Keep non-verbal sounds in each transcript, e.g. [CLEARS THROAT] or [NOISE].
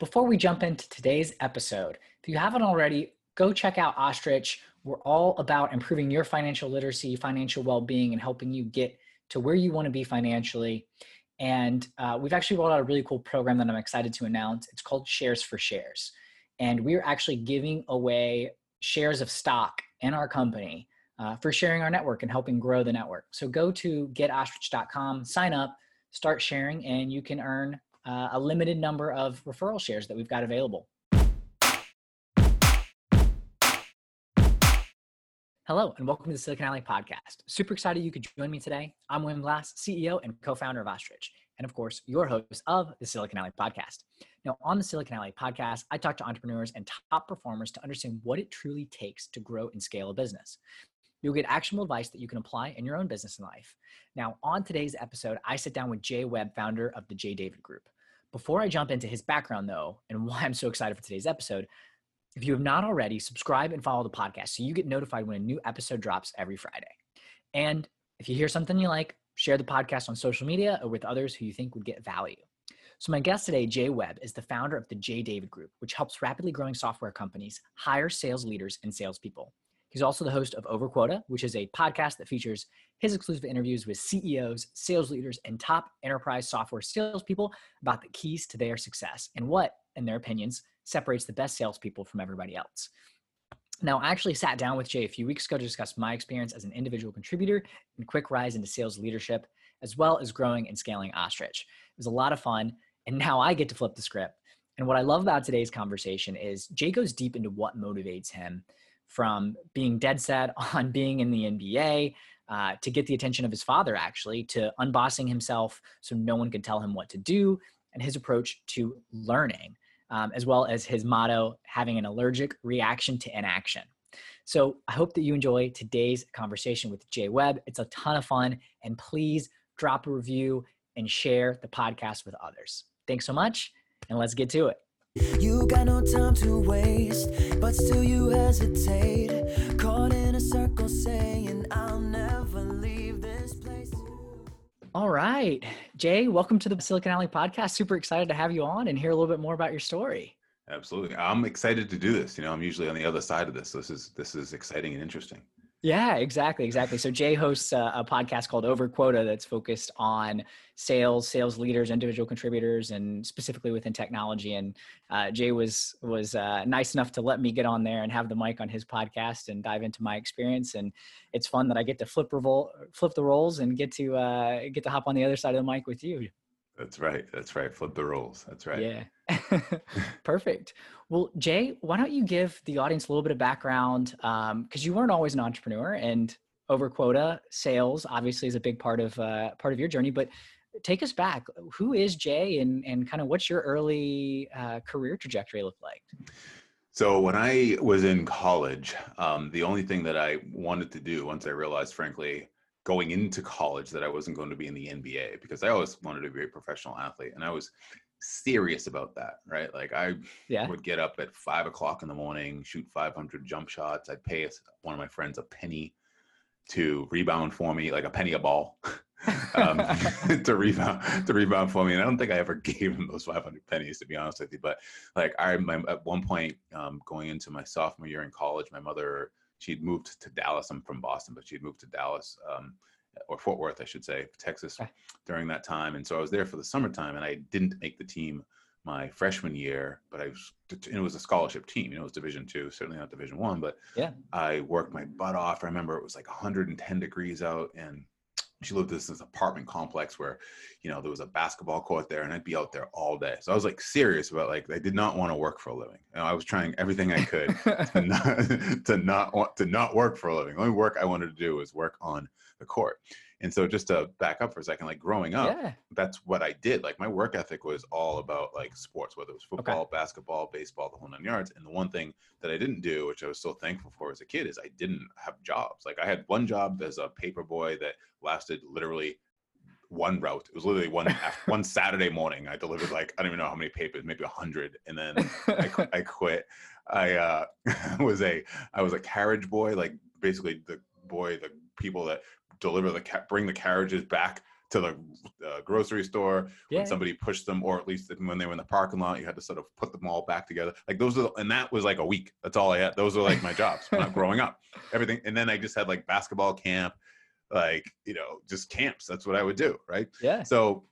before we jump into today's episode, if you haven't already, go check out Ostrich. We're all about improving your financial literacy, financial well being, and helping you get to where you want to be financially. And uh, we've actually rolled out a really cool program that I'm excited to announce. It's called Shares for Shares. And we're actually giving away shares of stock in our company uh, for sharing our network and helping grow the network. So go to getostrich.com, sign up, start sharing, and you can earn uh, a limited number of referral shares that we've got available. Hello, and welcome to the Silicon Alley Podcast. Super excited you could join me today. I'm William Glass, CEO and co founder of Ostrich, and of course, your host of the Silicon Alley Podcast. Now, on the Silicon Alley Podcast, I talk to entrepreneurs and top performers to understand what it truly takes to grow and scale a business. You'll get actionable advice that you can apply in your own business and life. Now, on today's episode, I sit down with Jay Webb, founder of the Jay David Group. Before I jump into his background, though, and [LAUGHS] why I'm so excited for today's episode, if you have not already, subscribe and follow the podcast so you get notified when a new episode drops every Friday. And if you hear something you like, share the podcast on social media or with others who you think would get value. So, my guest today, Jay Webb, is the founder of the Jay David Group, which helps rapidly growing software companies hire sales leaders and salespeople. He's also the host of Over Quota, which is a podcast that features his exclusive interviews with CEOs, sales leaders, and top enterprise software salespeople about the keys to their success and what, in their opinions, separates the best salespeople from everybody else. Now, I actually sat down with Jay a few weeks ago to discuss my experience as an individual contributor and quick rise into sales leadership, as well as growing and scaling Ostrich. It was a lot of fun, and now I get to flip the script. And what I love about today's conversation is Jay goes deep into what motivates him from being dead set [LAUGHS] on being in the NBA uh, to get the attention of his father, actually, to unbossing himself so no one could tell him what to do, and his approach to learning um, as well as his motto, having an allergic reaction to inaction. So I hope that you enjoy today's conversation with Jay Webb. It's a ton of fun, and please drop a review and share the podcast with others. Thanks so much, and let's get to it. You got no time to waste, but still you hesitate. Caught in a circle saying, I'll never leave this place. All right. Jay, welcome to the Silicon Alley podcast. Super excited to have you on and hear a little bit more about your story. Absolutely. I'm excited to do this. You know, I'm usually on the other side of this. This is this is exciting and interesting. Yeah, exactly, exactly. So Jay hosts a, a, podcast called Over Quota that's focused on sales, sales leaders, individual contributors, and specifically within technology. And uh, Jay was was uh, nice enough to let me get on there and have the mic on his podcast and dive into my experience. And it's fun that I get to flip revol- flip the roles and get to uh, get to hop on the other side of the mic with you. That's right. That's right. Flip the roles. That's right. Yeah. [LAUGHS] [LAUGHS] Perfect. Well, Jay, why don't you give the audience a little bit of background? Because um, you weren't always an entrepreneur, and over quota sales obviously is a big part of uh, part of your journey. But take us back. Who is Jay, and and kind of what's your early uh, career trajectory look like? So when I was in college, um, the only thing that I wanted to do once I realized, frankly, going into college that I wasn't going to be in the NBA because I always wanted to be a professional athlete and I was serious about that, right? Like I yeah. would get up at five o'clock in the morning, shoot 500 jump shots. I'd pay one of my friends a penny to rebound for me, like a penny a ball, [LAUGHS] um, [LAUGHS] to rebound to rebound for me. And I don't think I ever [LAUGHS] gave him those 500 pennies, to be honest with you. But like I, my, at one point, um, going into my sophomore year in college, my mother she'd moved to Dallas. I'm from Boston, but she'd moved to Dallas um, or Fort Worth, I should say, Texas during that time. And so I was there for the summertime, and I didn't make the team my freshman year, but I was it was a scholarship team. You know, it was Division two, certainly not Division one, but yeah, I worked my butt off. I remember it was like 110 degrees out, and she lived in this, apartment complex where, you know, there was a basketball court there and I'd be out there all day. So I was like serious about like, I did not want to work for a living. I was trying everything I could to [LAUGHS] not, [LAUGHS] to not want to not work for a living. The only work I wanted to do was work on the court. And so just to back up for a second, like growing up, yeah. that's what I did. Like my work ethic was all about like sports, whether it was football, okay. basketball, baseball, the whole nine yards. And the one thing that I didn't do, which I was so thankful for as a kid, is I didn't have jobs. Like I had one job as a paper boy that lasted literally one route. It was literally one [LAUGHS] one Saturday morning. I delivered like I don't even know how many papers, maybe a hundred, and then I, [LAUGHS] I quit. I uh, [LAUGHS] was a I was a carriage boy, like basically the boy, the people that deliver the bring the carriages back to the uh, grocery store Yeah. when somebody pushed them, or at least when they were in the parking lot, you had to sort of put them all back together. Like those are, and that was like a week. That's all I had. Those were like my jobs when I was growing up. Everything, and then I just had like basketball camp, like you know, just camps. That's what I would do, right? Yeah. So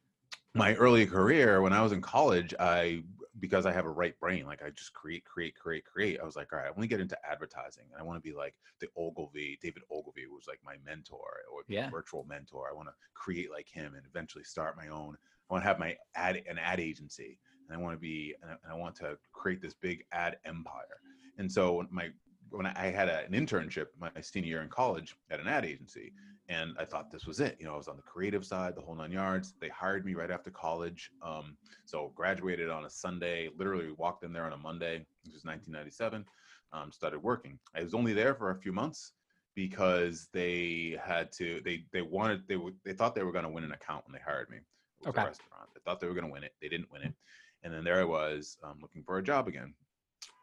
my early career when I was in college, I because I have a right brain, like I just create, create, create, create. I was like, all right, I want to get into advertising. and I want to be like the Ogilvy, David Ogilvy was like my mentor or Yeah. virtual mentor. I want to create like him and eventually start my own. I want to have my ad an ad agency and I want to be and I, and I want to create this big ad empire. And so my when I had a, an internship my senior year in college at an ad agency, and I thought this was it. You know, I was on the creative side, the whole nine yards. They hired me right after college. Um, so graduated on a Sunday. Literally walked in there on a Monday. This was 1997. Um, started working. I was only there for a few months because they had to. They they wanted. They were, they thought they were going to win an account when they hired me. It was Okay. a restaurant. They thought they were going to win it. They didn't win it. And then there I was um, looking for a job again.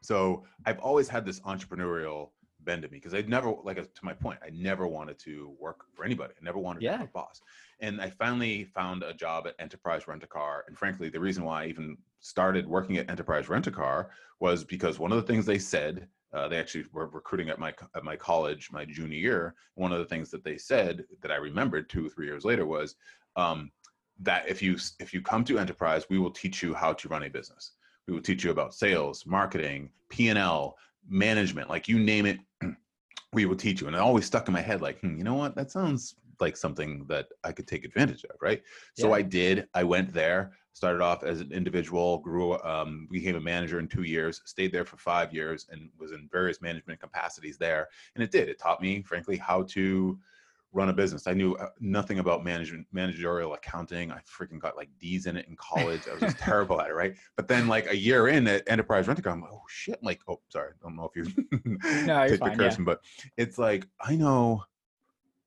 So I've always had this entrepreneurial bend to me because I'd never, like to my point, I never wanted to work for anybody. I never wanted to have a boss. And I finally found a job at Enterprise Rent a Car. And frankly, the reason why I even started working at Enterprise Rent a Car was because one of the things they said, uh, they actually were recruiting at my at my college my junior year. One of the things that they said that I remembered two or three years later was um, that if you if you come to Enterprise, we will teach you how to run a business. We will teach you about sales, marketing, P and L, management, like you name it. [CLEARS THROAT] We will teach you, and it always stuck in my head, like, hmm, you know what? That sounds like something that I could take advantage of, right? So I did. I went there, started off as an individual, grew, um, became a manager in two years, stayed there for five years, and was in various management capacities there. And it did. It taught me, frankly, how to run a business. I knew uh, nothing about management, managerial accounting. I freaking got like D's in it in college. I was just [LAUGHS] terrible at it, right? But then, like a year in at Enterprise Rent a Car, I'm like, oh shit! I'm like, oh, sorry, I don't know if you No, [LAUGHS] take fine, the yeah. but it's like I know.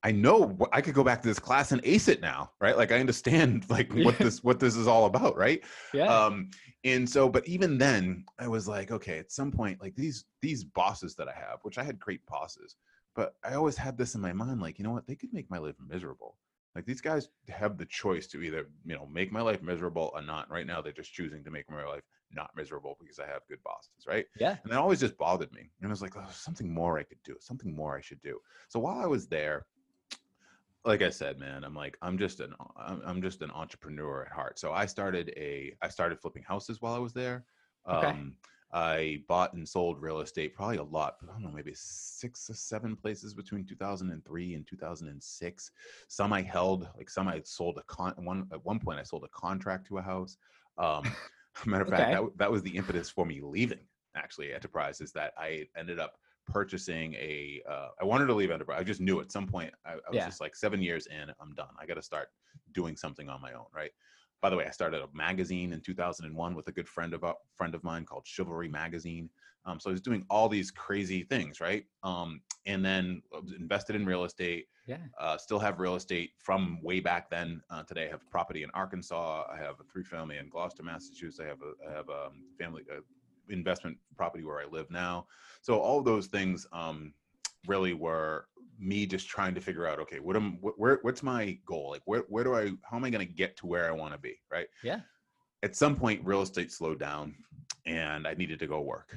I know I could go back to this class and ace it now, right? Like I understand [LAUGHS] like what this what this is all about, right? Yeah. Um, and so, but even then, I was like, okay, at some point, like these these bosses that I have, which I had great bosses, but I always had this in my mind, like, you know what, they could make my life miserable. Like these guys have the choice to either, you know, make my life miserable or not. Right now, they're just choosing to make my life not miserable because I have good bosses, right? yeah. And that always just bothered me. And I was like, oh, something more I could do, something more I should do. So while I was there, like I said, man, I'm like, I'm just an, I'm, just an entrepreneur at heart. So I started a, I started flipping houses while I was there. Okay. Um, I bought and sold real estate, probably a lot, but I don't know, maybe six or seven places between 2003 and 2006. Some I held, like some I sold a con. One at one point, I sold a contract to a house. Um, [LAUGHS] matter of fact, that, that was the impetus for me leaving. Actually, Enterprise is that I ended up purchasing a. Uh, I wanted to leave Enterprise. I just knew at some point I, I was Yeah. just like seven years in, I'm done. I got to start doing something on my own, right? By the way, I started a magazine in 2001 with a good friend of a friend of mine called Chivalry Magazine. Um, so I was doing all these crazy things, right? Um, and then invested in real estate. Yeah. Uh, still have real estate from way back then. Uh, today, I have property in Arkansas. I have a three family in Gloucester, Massachusetts. I have a I have a family uh, investment property where I live now. So all those things um, really were me just trying to figure out, okay, what am wh- where what's my goal? Like where where do I how am I going to get to where I want to be? Right. Yeah. At some point, real estate slowed down, and I needed to go work.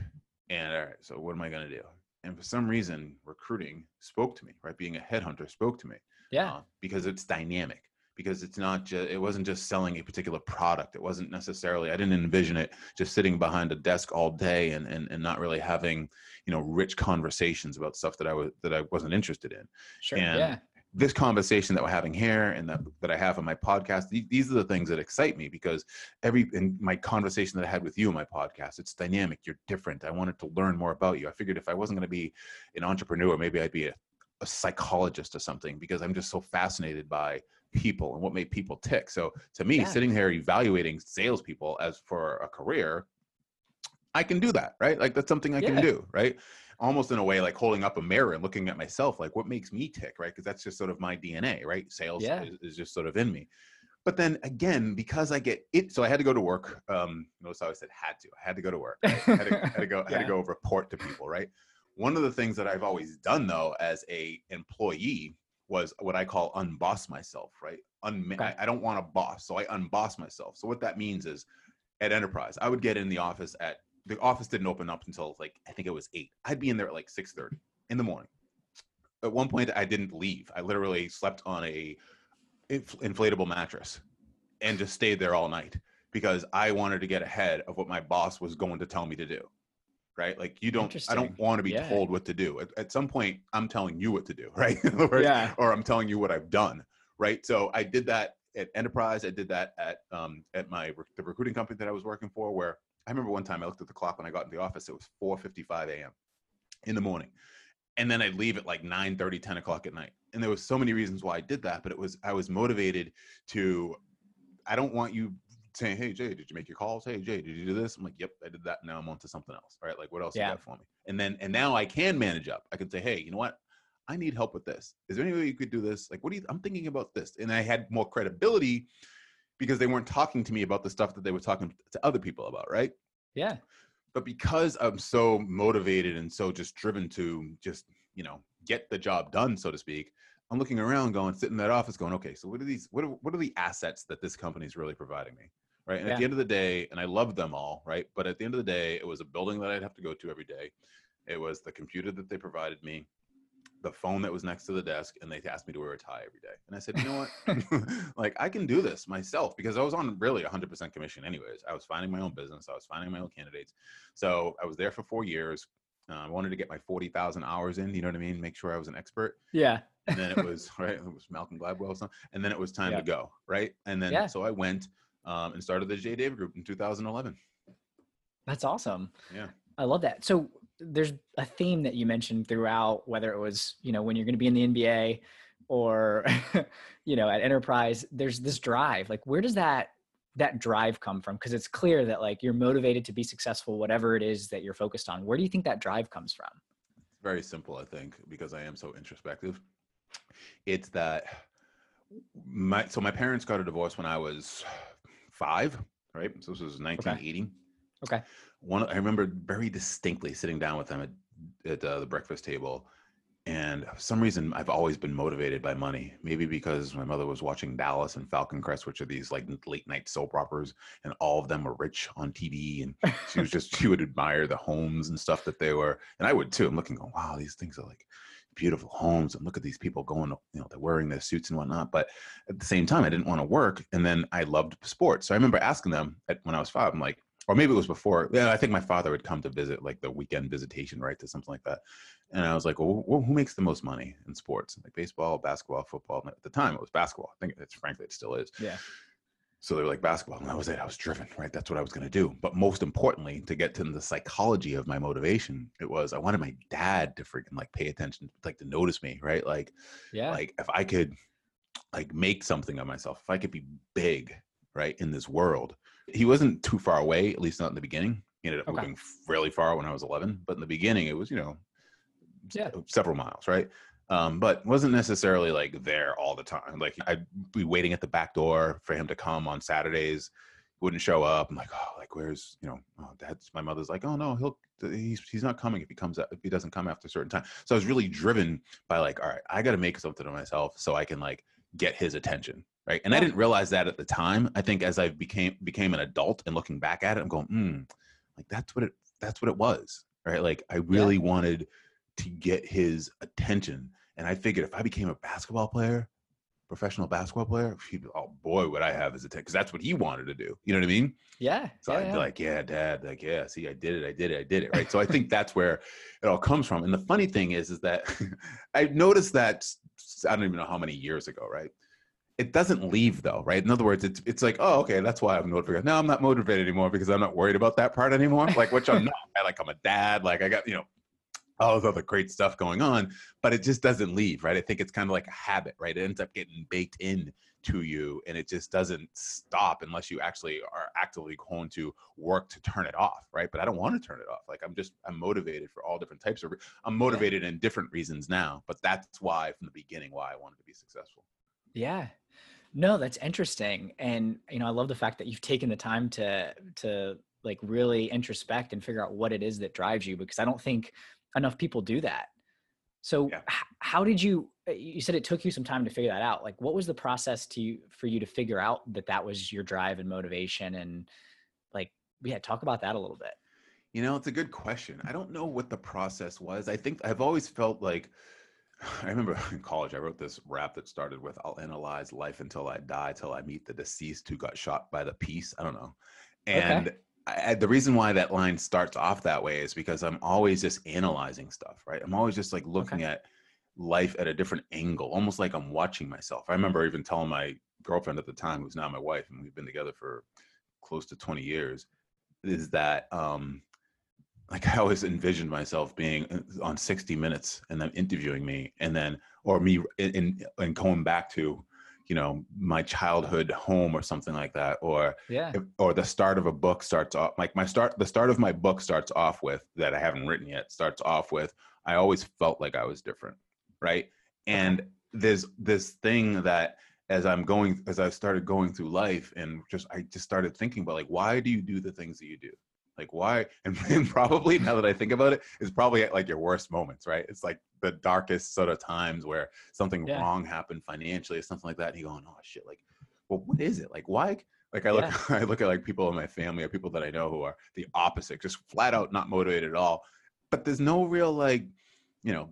And all right, so what am I going to do? And for some reason, recruiting spoke to me. Right, being a headhunter spoke to me Yeah. uh, because it's dynamic because it's not just it wasn't just selling a particular product it wasn't necessarily i didn't envision it just sitting behind a desk all day and and, and not really having you know rich conversations about stuff that i was that i wasn't interested in Sure. and yeah. this conversation that we're having here and that, that i have on my podcast these, these are the things that excite me because every in my conversation that i had with you on my podcast it's dynamic you're different i wanted to learn more about you i figured if i wasn't going to be an entrepreneur maybe i'd be a, a psychologist or something because i'm just so fascinated by people and what made people tick. So to me Yeah. sitting here evaluating salespeople as for a career i can do that right? Like that's something i can do right? Almost in a way like holding up a mirror and looking at myself like what makes me tick right? Because that's just sort of my dna right? Sales Yeah. is, is just sort of in me. But then again because i get it so i had to go to work um notice how i said had to i had to go to work? I had, to, had to go I had to [LAUGHS] go report to people right? One of the things that i've always done though as a employee was what I call unboss myself, right? Un- Okay. I, I don't want a boss, so I unboss myself. So what that means is, at Enterprise, I would get in the office at the office didn't open up until like I think it was eight. I'd be in there at like six thirty in the morning. At one point, I didn't leave. I literally slept on a inf- inflatable mattress and just stayed there all night because I wanted to get ahead of what my boss was going to tell me to do. Right? Like you don't. I don't want to be Yeah. told what to do. At, at some point, I'm telling you what to do. [LAUGHS] Right? Words, Yeah. or I'm telling you what I've done. Right? So I did that at Enterprise. I did that at um, at my the recruiting company that I was working for. Where I remember one time I looked at the clock when I got in the office. It was 4:55 a.m. in the morning, and then I'd leave at like 9 10 o'clock at night. And there was so many reasons why I did that, but it was I was motivated to. I don't want you saying, "Hey Jay, did you make your calls? Hey Jay, did you do this?" I'm like, "Yep, I did that. Now I'm on to something else." Right? Like, what else Yeah. you got for me? And then and now I can manage up. I can say, "Hey, you know what? I need help with this. Is there any way you could do this? Like, what do you? I'm thinking about this." And I had more credibility because they weren't talking to me about the stuff that they were talking to other people about. Right? Yeah. but because I'm so motivated and so just driven to just you know get the job done, so to speak, I'm looking around, going, sitting in that office, going, okay, so what are these? What are, what are the assets that this company is really providing me? Right. And at the end of the day, and I loved them all, right? But at the end of the day, it was a building that I'd have to go to every day. It was the computer that they provided me, the phone that was next to the desk, and they asked me to wear a tie every day. And I said, you know what? [LAUGHS] like I can do this myself because I was on really 100% commission anyways. I was finding my own business. I was finding my own candidates. So I was there for four years. Uh, I wanted to get my 40,000 hours in, you know what I mean? Make sure I was an expert. Yeah. And then it was, [LAUGHS] right, it was Malcolm Gladwell's son. And then it was time Yeah. to go, right? And then Yeah. so I went um, and started the J. David Group in 2011. That's awesome. Yeah. I love that. So there's a theme that you mentioned throughout, whether it was, you know, when you're going to be in the NBA or, [LAUGHS] you know, at enterprise, there's this drive. Like, where does that, that drive come from? Because it's clear that like you're motivated to be successful, whatever it is that you're focused on. Where do you think that drive comes from? very simple i think because i am so introspective it's that my so my parents got a divorce when i was five right? So this was 1980 Okay. one i remember very distinctly sitting down with them at, at uh, the breakfast table and for some reason i've always been motivated by money. Maybe because my mother was watching dallas and falcon crest which are these like late night soap operas and all of them were rich on tv and she was just she would admire the homes and stuff that they were and i would too. I'm looking going wow these things are like beautiful homes and look at these people going you know they're wearing their suits and whatnot but at the same time i didn't want to work and then i loved sports. So i remember asking them at, when i was five i'm like or maybe it was before yeah i think my father would come to visit like the weekend visitation right to something like that. And i was like well who makes the most money in sports? Like baseball basketball football and at the time it was basketball. I think it's frankly it still is. Yeah. So they were like basketball, and that was it. I was driven, right? That's what I was going to do. But most importantly, to get to the psychology of my motivation, it was I wanted my dad to freaking like pay attention, like to notice me, right? Like, Yeah. like if I could like make something of myself, if I could be big, right, in this world. He wasn't too far away, at least not in the beginning. He ended up Okay. moving really far when I was 11, but in the beginning, it was you know, Yeah. several miles, right? Um, but wasn't necessarily like there all the time. Like I'd be waiting at the back door for him to come on Saturdays. Wouldn't show up. I'm like, oh, like where's you know, oh, dad's. My mother's like, oh no, he'll he's he's not coming if he comes if he doesn't come after a certain time. So I was really driven by like, all right, I got to make something of myself so I can like get his attention, right? And I didn't realize that at the time. I think as I became became an adult and looking back at it, I'm going, hmm, like that's what it that's what it was, right? Like I really wanted to get his attention. And I figured if I became a basketball player, professional basketball player, he'd be, oh boy, would I have as a attention because that's what he wanted to do. You know what I mean? Yeah. So yeah, I'd yeah. be like, yeah, dad, like, yeah, see, I did it, I did it, I did it. Right. So I think that's where it all comes from. And the funny thing is, is that [LAUGHS] I noticed that I don't even know how many years ago, right? It doesn't leave though, right? In other words, it's it's like, oh, okay, that's why I'm motivated. No, I'm not motivated anymore because I'm not worried about that part anymore. Like, which I'm not. Like I'm a dad. Like I got, you know, all this other great stuff going on, but it just doesn't leave, right? I think it's kind of like a habit, right? It ends up getting baked in to you and it just doesn't stop unless you actually are actively going to work to turn it off, right? But I don't want to turn it off. Like I'm just I'm motivated for all different types of re- I'm motivated in different reasons now, but that's why from the beginning why I wanted to be successful. Yeah. No, that's interesting. And you know, I love the fact that you've taken the time to to like really introspect and figure out what it is that drives you because I don't think enough people do that. So Yeah. h- how did you uh, you said it took you some time to figure that out. Like, what was the process to for you to figure out that that was your drive and motivation? And like, yeah, talk about that a little bit. You know, it's a good question. I don't know what the process was. I think I've always felt like [SIGHS] I remember [LAUGHS] in college, I wrote this rap that started with I'll analyze life until I die, till I meet the deceased who got shot by the peace. I don't know. And okay. I, the reason why that line starts off that way is because I'm always just analyzing stuff, right? I'm always just like looking okay. at life at a different angle, almost like I'm watching myself. I remember even telling my girlfriend at the time, who's now my wife, and we've been together for close to 20 years, is that um, like I always envisioned myself being uh, on 60 Minutes and then interviewing me, and then or me in and going back to you know my childhood home or something like that or yeah. or the start of a book starts off like my start the start of my book starts off with that i haven't written yet starts off with i always felt like i was different right? And there's this thing that as i'm going as i started going through life and just i just started thinking about like why do you do the things that you do like why? [LAUGHS] And, and probably now that I think about it, it's probably at like your worst moments, right? It's like the darkest sort of times where something yeah. wrong happened financially or something like that. And you going, oh shit, like, well, what is it? Like why? Like I look, yeah. [LAUGHS] I look at like people in my family or people that I know who are the opposite, just flat out not motivated at all. But there's no real like, you know,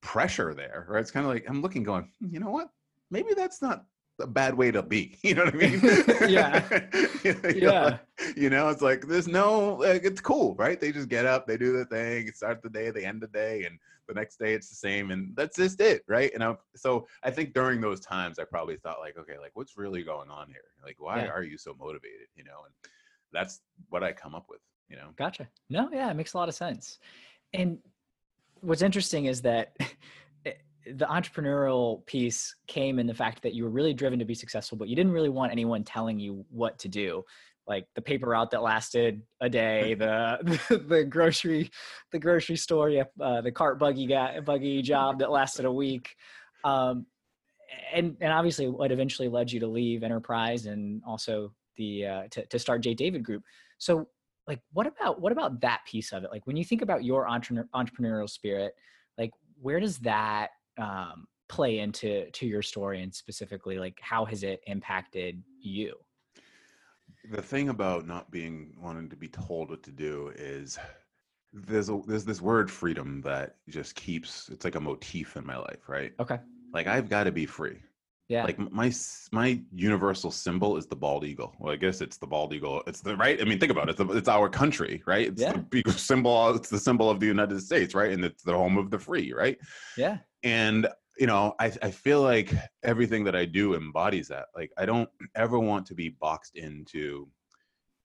pressure there, right? It's kind of like I'm looking, going, you know what? Maybe that's not a bad way to be. [LAUGHS] You know what I mean? [LAUGHS] yeah. [LAUGHS] you know, yeah. You know, it's like there's no like, it's cool, right? They just get up, they do the thing, start the day, they end the day, and the next day it's the same, and that's just it, right? And I, so I think during those times I probably thought like, okay, like what's really going on here? Like, why yeah. are you so motivated? You know, and that's what I come up with. You know. Gotcha. No, yeah, it makes a lot of sense. And what's interesting is that the entrepreneurial piece came in the fact that you were really driven to be successful, but you didn't really want anyone telling you what to do. Like the paper route that lasted a day, [LAUGHS] the [LAUGHS] the, grocery, the grocery store, uh, the cart buggy guy, buggy job that lasted a week, um, and and obviously what eventually led you to leave Enterprise and also the uh, to to start J David Group. So like, what about what about that piece of it? Like when you think about your entre- entrepreneurial spirit, like where does that um, play into to your story and specifically like how has it impacted you? The thing about not being wanting to be told what to do is there's a there's this word freedom that just keeps it's like a motif in my life right? Okay. Like i've got to be free. Yeah. Like my my universal symbol is the bald eagle. Well i guess it's the bald eagle it's the right? I mean think about it it's, the, it's our country right? It's yeah. the [LAUGHS] symbol it's the symbol of the united states right? And it's the home of the free right? Yeah and you know I, I feel like everything that i do embodies that like i don't ever want to be boxed into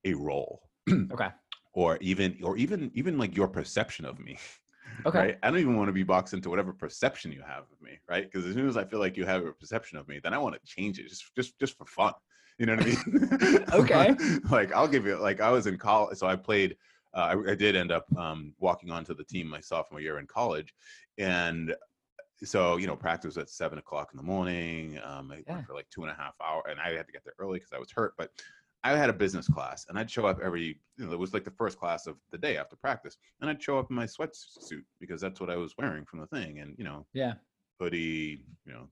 a role [CLEARS THROAT] okay. or even or even even like your perception of me [LAUGHS] okay. right? i don't even want to be boxed into whatever perception you have of me right? Because as soon as i feel like you have a perception of me then i want to change it just just just for fun you know what i mean? [LAUGHS] Okay. [LAUGHS] Like i'll give you like i was in college so i played uh, I, I, did end up um, walking onto the team my sophomore year in college and so you know practice at seven o'clock in the morning um yeah. for like two and a half hour and i had to get there early because i was hurt but i had a business class and i'd show up every you know it was like the first class of the day after practice and i'd show up in my sweatsuit because that's what i was wearing from the thing and you know yeah hoodie you know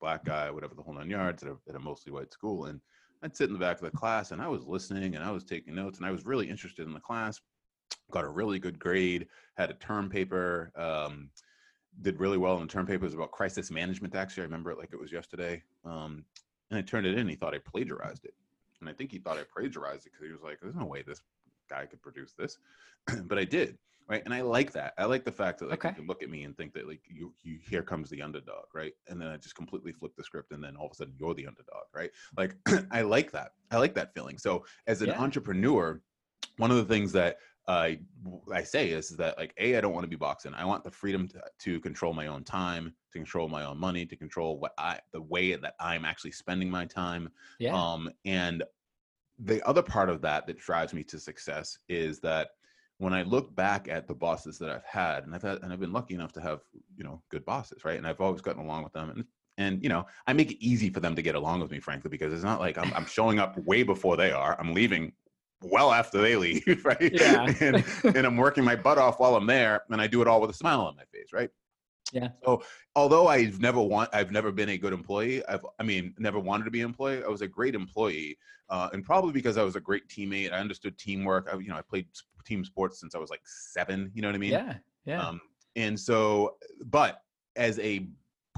black guy whatever the whole nine yards at a, at a mostly white school and i'd sit in the back of the class and i was listening and i was taking notes and i was really interested in the class got a really good grade had a term paper um, did really well in the term paper. It was about crisis management. Actually, I remember it like it was yesterday. Um, and I turned it in. He thought I plagiarized it, and I think he thought I plagiarized it because he was like, "There's no way this guy could produce this," [CLEARS THROAT] but I did. Right, and I like that. I like the fact that like okay. you can look at me and think that like you, you here comes the underdog, right? And then I just completely flip the script, and then all of a sudden you're the underdog, right? Like [CLEARS THROAT] I like that. I like that feeling. So as an yeah. entrepreneur, one of the things that I I say is that like a I don't want to be boxing. I want the freedom to, to control my own time, to control my own money, to control what I the way that I'm actually spending my time. Yeah. Um and the other part of that that drives me to success is that when I look back at the bosses that I've had, and I've had, and I've been lucky enough to have, you know, good bosses, right? And I've always gotten along with them, and and you know, I make it easy for them to get along with me, frankly, because it's not like I'm, I'm showing up way before they are. I'm leaving well after they leave, [LAUGHS] right? Yeah. [LAUGHS] and, and I'm working my butt off while I'm there, and I do it all with a smile on my face, right? Yeah. So although I've never want, I've never been a good employee. I've, I mean, never wanted to be an employee. I was a great employee, uh, and probably because I was a great teammate. I understood teamwork. I, you know, I played team sports since I was like seven. You know what I mean? Yeah. Yeah. Um, and so, but as a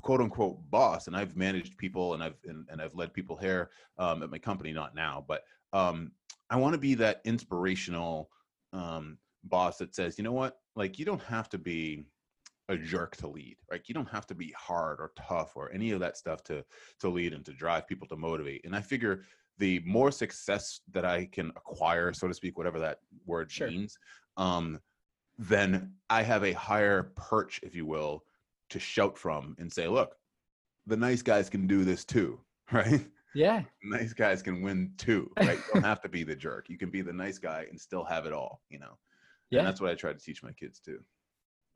quote unquote boss, and I've managed people and I've and, and I've led people here um, at my company, not now, but um, I want to be that inspirational um, boss that says, you know what, like you don't have to be a jerk to lead right you don't have to be hard or tough or any of that stuff to to lead and to drive people to motivate. And i figure the more success that i can acquire so to speak whatever that word Sure. means um then i have a higher perch if you will to shout from and say look the nice guys can do this too [LAUGHS] right yeah. nice guys can win too right you don't have to be the jerk you can be the nice guy and still have it all you know Yeah. and that's what i try to teach my kids too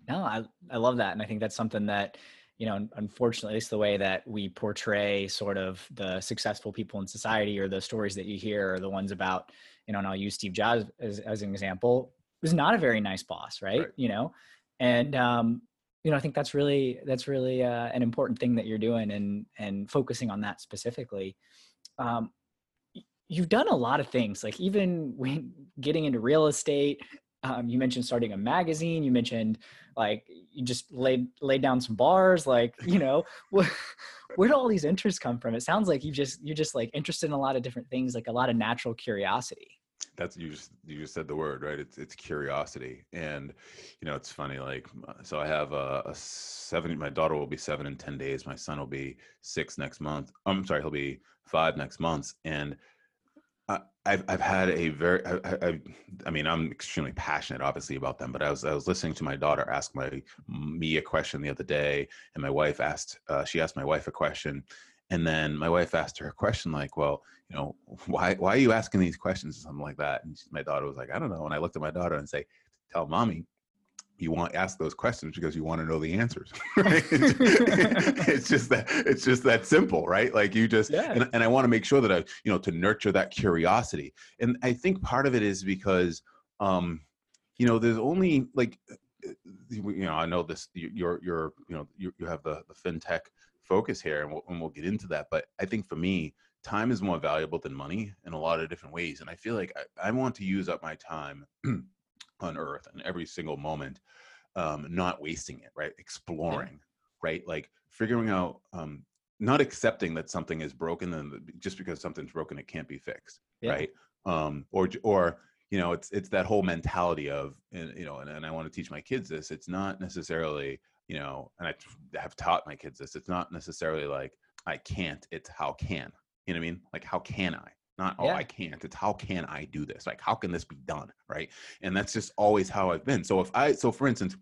No, I, I love that. And I think that's something that, you know, unfortunately, it's the way that we portray sort of the successful people in society or the stories that you hear are the ones about, you know, and I'll use Steve Jobs as, as an example, was not a very nice boss, right? Right. You know, and, um, you know, I think that's really, that's really uh, an important thing that you're doing and, and focusing on that specifically. Um, you've done a lot of things, like even when getting into real estate, um, you mentioned starting a magazine. You mentioned like you just laid laid down some bars. Like you know, [LAUGHS] wh- where do all these interests come from? It sounds like you just you're just like interested in a lot of different things, like a lot of natural curiosity. That's you just you just said the word right? It's it's curiosity. And you know it's funny like so i have a, a my daughter will be seven in 10 days. My son will be six next month. I'm sorry he'll be five next month. And I, I've I've had a very I, I, I- I mean I'm extremely passionate obviously about them but I was I was listening to my daughter ask my me a question the other day and my wife asked uh, she asked my wife a question and then my wife asked her a question like well you know [LAUGHS] why why are you asking these questions or something like that and she, my daughter was like I don't know and I looked at my daughter and say tell mommy you want ask those questions because you want to know the answers [LAUGHS] right? [LAUGHS] it's just that it's just that simple right like you just Yeah. and, and i want to make sure that i you know to nurture that curiosity and i think part of it is because um you know there's only like uh, you know i know this you- you're you're you know you, you have the the fintech focus here and we'll, and we'll get into that but i think for me time is more valuable than money in a lot of different ways and i feel like i, I want to use up my time [CLEARS THROAT] on earth and every single moment um not wasting it right? Exploring right? Like figuring out um not accepting that something is broken and just because something's broken it can't be fixed Yeah. right? Um or or you know it's it's that whole mentality of and you know and, and i want to teach my kids this it's not necessarily you know and i have taught my kids this it's not necessarily like i can't it's how can you know what i mean? Like how can i? Not oh Yeah. i can't it's how can i do this? Like how can this be done? Right? And that's just always how i've been. So if i so for instance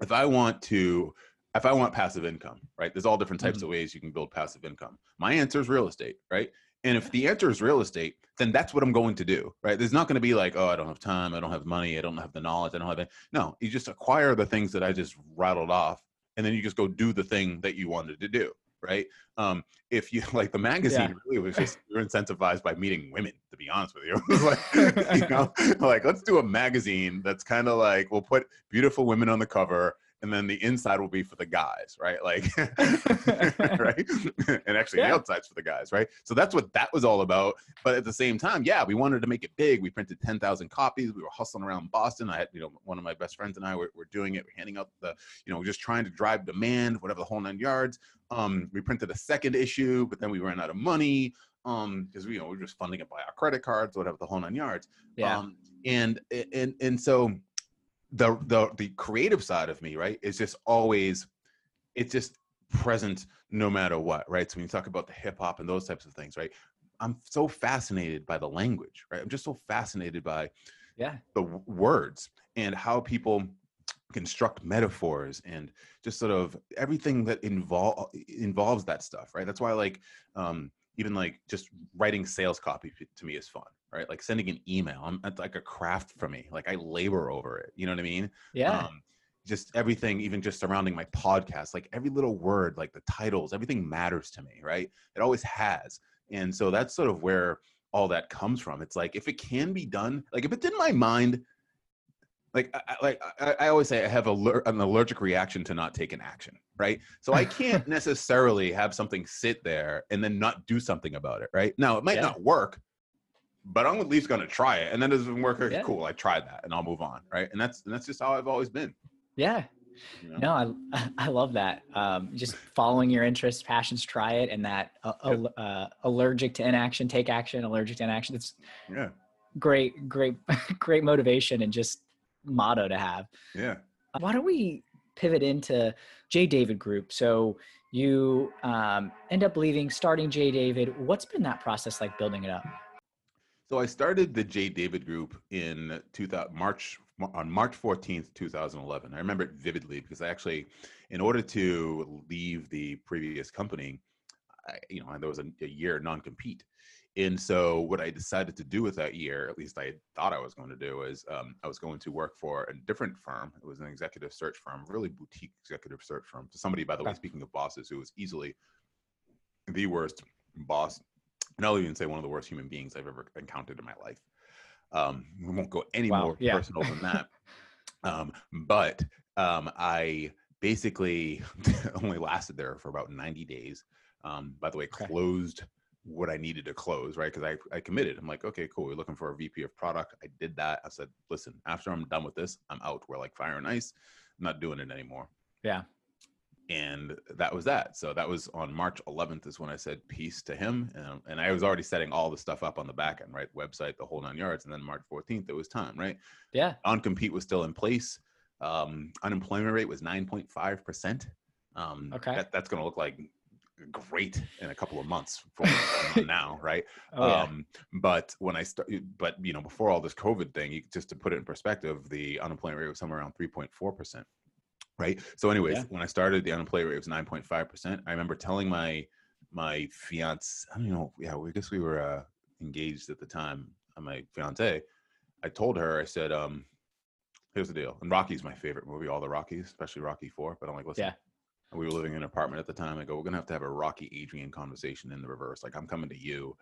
if i want to if i want passive income right there's all different types mm-hmm. of ways you can build passive income. My answer is real estate right and if the answer is real estate then that's what i'm going to do right? There's not going to be like oh i don't have time i don't have money i don't have the knowledge i don't have it no you just acquire the things that i just rattled off and then you just go do the thing that you wanted to do right? Um if you [LAUGHS] like the magazine Yeah. really was just you're incentivized by meeting women to be honest with you. It was [LAUGHS] [LAUGHS] like you know like let's do a magazine that's kind of like we'll put beautiful women on the cover and then the inside will be for the guys right? Like [LAUGHS] [LAUGHS] right? [LAUGHS] And actually Yeah. the outside's for the guys right? So that's what that was all about. But at the same time yeah we wanted to make it big. We printed 10,000 copies. We were hustling around boston. I had you know one of my best friends and i were, were doing it. We're handing out the you know just trying to drive demand whatever the whole nine yards. Um we printed a second issue but then we ran out of money um because we you know we were just funding it by our credit cards whatever the whole nine yards. Yeah. um, and and and so the the the creative side of me, right, is just always it's just present no matter what, right? So when you talk about the hip hop and those types of things, right? I'm so fascinated by the language, right? I'm just so fascinated by yeah. the w- words and how people construct metaphors and just sort of everything that involve involves that stuff right that's why like um even like just writing sales copy to me is fun right? Like sending an email i'm it's like a craft for me like i labor over it you know what i mean? Yeah. um just everything even just surrounding my podcast like every little word like the titles everything matters to me right? It always has and so that's sort of where all that comes from. It's like if it can be done like if it's in my mind like I, like I, I always say i have a, an allergic reaction to not taking action right so i can't necessarily have something sit there and then not do something about it right now it might Yeah. not work but i'm at least going to try it and then it doesn't work Yeah. cool i tried that and i'll move on right and that's and that's just how i've always been Yeah. you know? No, I [LAUGHS] I love that. Um, just following your interests, passions, try it, and that uh, al- uh, allergic to inaction, take action. Allergic to inaction. It's yeah great, great, [LAUGHS] great motivation and just motto to have. yeah Why don't we pivot into J. David Group? So you um, end up leaving, starting J. David. What's been that process like building it up? So I started the J. David Group in 2000, March on March 14th, 2011. I remember it vividly because I actually, in order to leave the previous company, I, you know, there was a, a year non-compete. And so what I decided to do with that year, at least I thought I was going to do, is um, I was going to work for a different firm. It was an executive search firm, really boutique executive search firm. Somebody, by the way, speaking of bosses, who was easily the worst boss and I'll even say one of the worst human beings I've ever encountered in my life. Um, we won't go any Wow, more yeah. personal than that. [LAUGHS] um, but um, I basically [LAUGHS] only lasted there for about 90 days. Um, by the way, Okay. closed what I needed to close, right? Because I, I committed. I'm like, okay, cool. We're looking for a VP of product. I did that. I said, listen, after I'm done with this, I'm out. We're like fire and ice. I'm not doing it anymore Yeah. and that was that. So that was on March 11th is when I said peace to him, and, and I was already setting all the stuff up on the back end, right? Website, the whole nine yards, and then March 14th it was time, right? Yeah. On compete was still in place. Um, unemployment rate was 9.5 percent. Um, Okay. that, that's going to look like great in a couple of months from [LAUGHS] now, right? Oh, yeah. Um, but when I start, but you know, before all this COVID thing, you, just to put it in perspective, the unemployment rate was somewhere around 3.4 percent, right? So, anyways, Yeah. when I started, the unemployment rate was 9.5 percent. I remember telling my my fiance, I don't know, yeah, we guess we were uh, engaged at the time. uh, My fiance, I told her, I said, um, here's the deal. And Rocky's my favorite movie, all the Rockies, especially Rocky Four. But I'm like, listen, Yeah. And we were living in an apartment at the time. I go, we're gonna have to have a Rocky Adrian conversation in the reverse. Like I'm coming to you,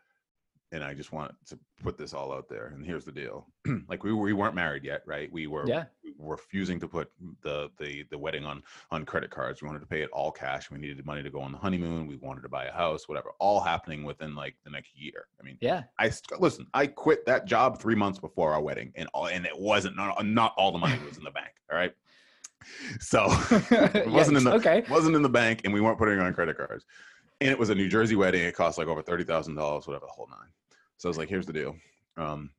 and I just want to put this all out there. And here's the deal: [CLEARS THROAT] like we we weren't married yet, right? We were Yeah. we were refusing to put the the the wedding on on credit cards. We wanted to pay it all cash. We needed money to go on the honeymoon. We wanted to buy a house, whatever. All happening within like the next year. I mean, Yeah. I listen. I quit that job three months before our wedding, and all, and it wasn't not, not all the money was in the bank. All right, so [LAUGHS] it wasn't in the okay. wasn't in the bank, and we weren't putting it on credit cards. And it was a New Jersey wedding. It cost like over thirty thousand dollars, whatever the whole nine. So I was like, "Here's the deal. Um,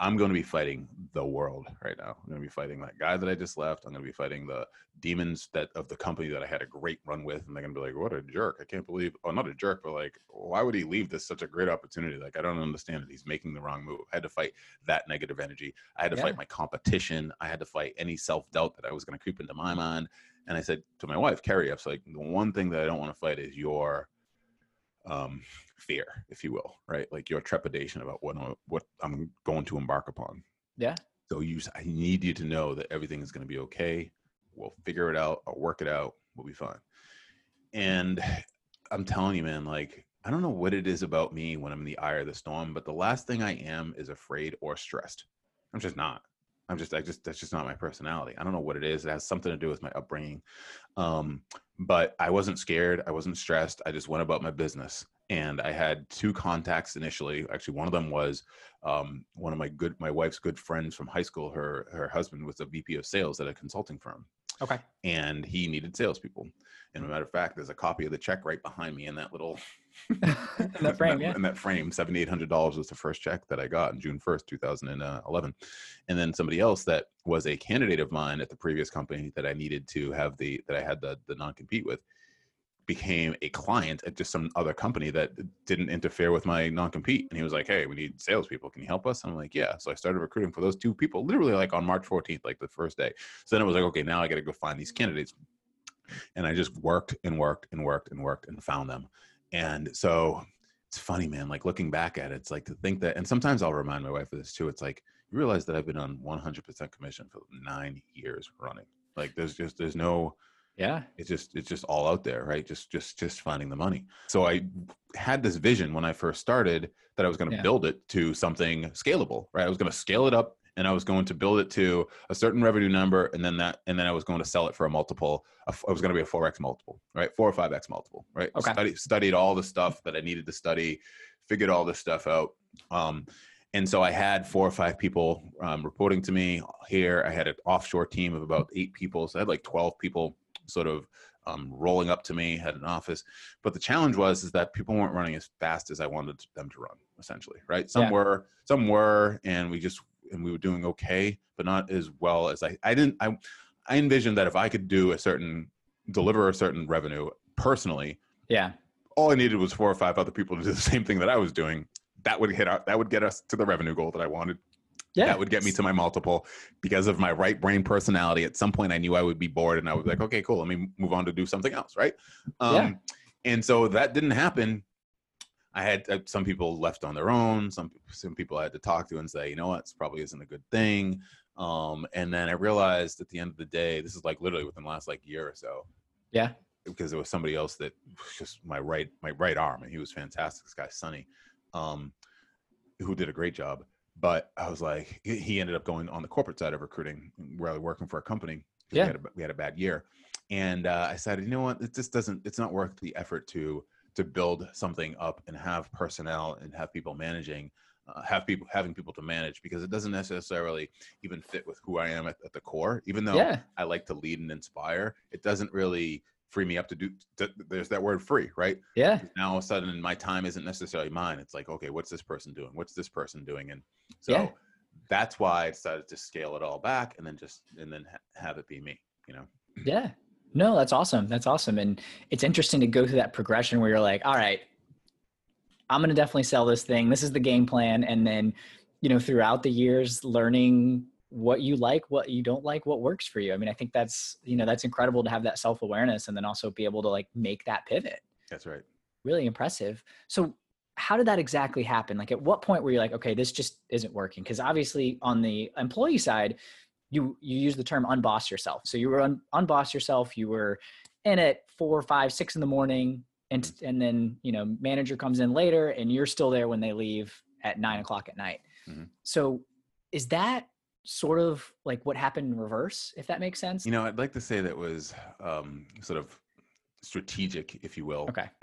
I'm going to be fighting the world right now. I'm going to be fighting that guy that I just left. I'm going to be fighting the demons that of the company that I had a great run with, and they're going to be like, "What a jerk! I can't believe. Oh, not a jerk, but like, why would he leave this such a great opportunity? Like, I don't understand it. He's making the wrong move. I had to fight that negative energy. I had to Yeah. fight my competition. I had to fight any self doubt that I was going to creep into my mind. And I said to my wife, Carrie, I was like, the one thing that I don't want to fight is your um, fear, if you will, right? Like your trepidation about what I'm, what I'm going to embark upon. Yeah. So you, I need you to know that everything is going to be okay. We'll figure it out. I'll work it out. We'll be fine. And I'm telling you, man, like I don't know what it is about me when I'm in the eye of the storm, but the last thing I am is afraid or stressed. I'm just not. I'm just, I just, that's just not my personality. I don't know what it is. It has something to do with my upbringing. Um, but I wasn't scared. I wasn't stressed. I just went about my business. And I had two contacts initially. Actually, one of them was um, one of my good, my wife's good friends from high school. Her her husband was a VP of sales at a consulting firm, Okay. and he needed salespeople. And a matter of fact, there's a copy of the check right behind me in that little [LAUGHS] In that frame, yeah. in that frame, seventy eight hundred dollars was the first check that I got on June first, two thousand and eleven. And then somebody else that was a candidate of mine at the previous company that I needed to have the that I had the the non compete with became a client at just some other company that didn't interfere with my non compete. And he was like, "Hey, we need salespeople. Can you help us?" And I'm like, "Yeah." So I started recruiting for those two people, literally like on March 14th, like the first day. So then it was like, "Okay, now I got to go find these candidates." And I just worked and worked and worked and worked and found them. And so it's funny, man. Like looking back at it, it's like to think that, and sometimes I'll remind my wife of this too. It's like you realize that I've been on 100% commission for nine years running. Like there's just there's no Yeah. it's just it's just all out there right just just just finding the money so i had this vision when i first started that i was going to Yeah. build it to something scalable right i was going to scale it up and I was going to build it to a certain revenue number, and then that, and then I was going to sell it for a multiple. It was going to be a four x multiple, right? Four or five x multiple, right? Okay. Studied, studied all the stuff that I needed to study, figured all this stuff out. Um, and so I had four or five people um, reporting to me here. I had an offshore team of about eight people, so I had like twelve people sort of um, rolling up to me. Had an office, but the challenge was is that people weren't running as fast as I wanted them to run. Essentially, right? Some Yeah. were, some were, and we just and we were doing okay, but not as well as I. I didn't. I I envisioned that if I could do a certain deliver a certain revenue personally, Yeah. all I needed was four or five other people to do the same thing that I was doing. That would hit our, that would get us to the revenue goal that I wanted. Yeah. That would get me to my multiple because of my right brain personality. At some point, I knew I would be bored, and I was like, okay, cool. Let me move on to do something else, right? Um, Yeah. And so that didn't happen. I had uh, some people left on their own. Some some people I had to talk to and say, you know what, this probably isn't a good thing. Um, and then I realized at the end of the day, this is like literally within the last like year or so, Yeah. because there was somebody else that was just my right my right arm and he was fantastic this guy sonny um who did a great job but i was like he- he ended up going on the corporate side of recruiting rather working for a company. Yeah. we, had a, we had a bad year and uh, i said you know what it just doesn't it's not worth the effort to to build something up and have personnel and have people managing uh, have people having people to manage because it doesn't necessarily even fit with who i am at, at the core even though Yeah. I like to lead and inspire, it doesn't really free me up to do. To, there's that word free, right? Yeah. Now all of a sudden, my time isn't necessarily mine. It's like, okay, what's this person doing? What's this person doing? And so Yeah. that's why I decided to scale it all back and then just and then ha- have it be me. You know? Yeah. No, that's awesome. That's awesome. And it's interesting to go through that progression where you're like, all right, I'm going to definitely sell this thing. This is the game plan. And then, you know, throughout the years, learning what you like, what you don't like, what works for you. I mean, I think that's, you know, that's incredible to have that self awareness and then also be able to like make that pivot. That's right. Really impressive. So, how did that exactly happen? Like, at what point were you like, okay, this just isn't working? Because obviously, on the employee side, you you use the term unboss yourself. So you were un, unboss yourself. You were in at four, five, six in the morning, and and then you know manager comes in later, and you're still there when they leave at nine o'clock at night. Mhm. So is that sort of like what happened in reverse? If that makes sense. You know, I'd like to say that was um, sort of strategic, if you will. Okay. [CLEARS THROAT]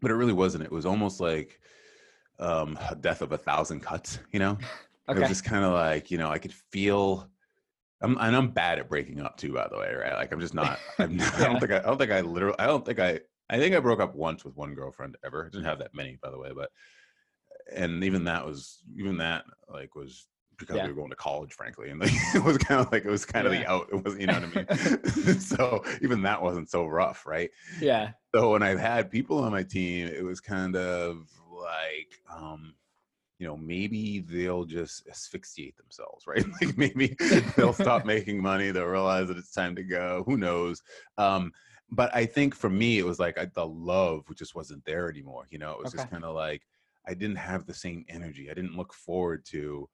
but it really wasn't. It was almost like um, a death of a thousand cuts. You know? [LAUGHS] It was just kind of like, you know, I could feel. I'm and I'm bad at breaking up too, by the way, right? Like I'm just not. I'm, [LAUGHS] I Yeah. don't think I, I don't think I literally. I don't think I. I think I broke up once with one girlfriend ever. I didn't have that many, by the way, but and even that was even that like was because Yeah. we were going to college, frankly, and [LAUGHS] like, it was kind of like it was kind of Yeah. the out. It was, you know what I mean? [LAUGHS] so even that wasn't so rough, right? yeah. so when I've had people on my team, it was kind of like, um, you know, maybe they'll just asphyxiate themselves, right? [LAUGHS] Like maybe they'll stop [LAUGHS] making money. They'll realize that it's time to go. Who knows? Um, but I think for me, it was like I, the love just wasn't there anymore. You know, it was just kind of like I didn't have the same energy. I didn't look forward to,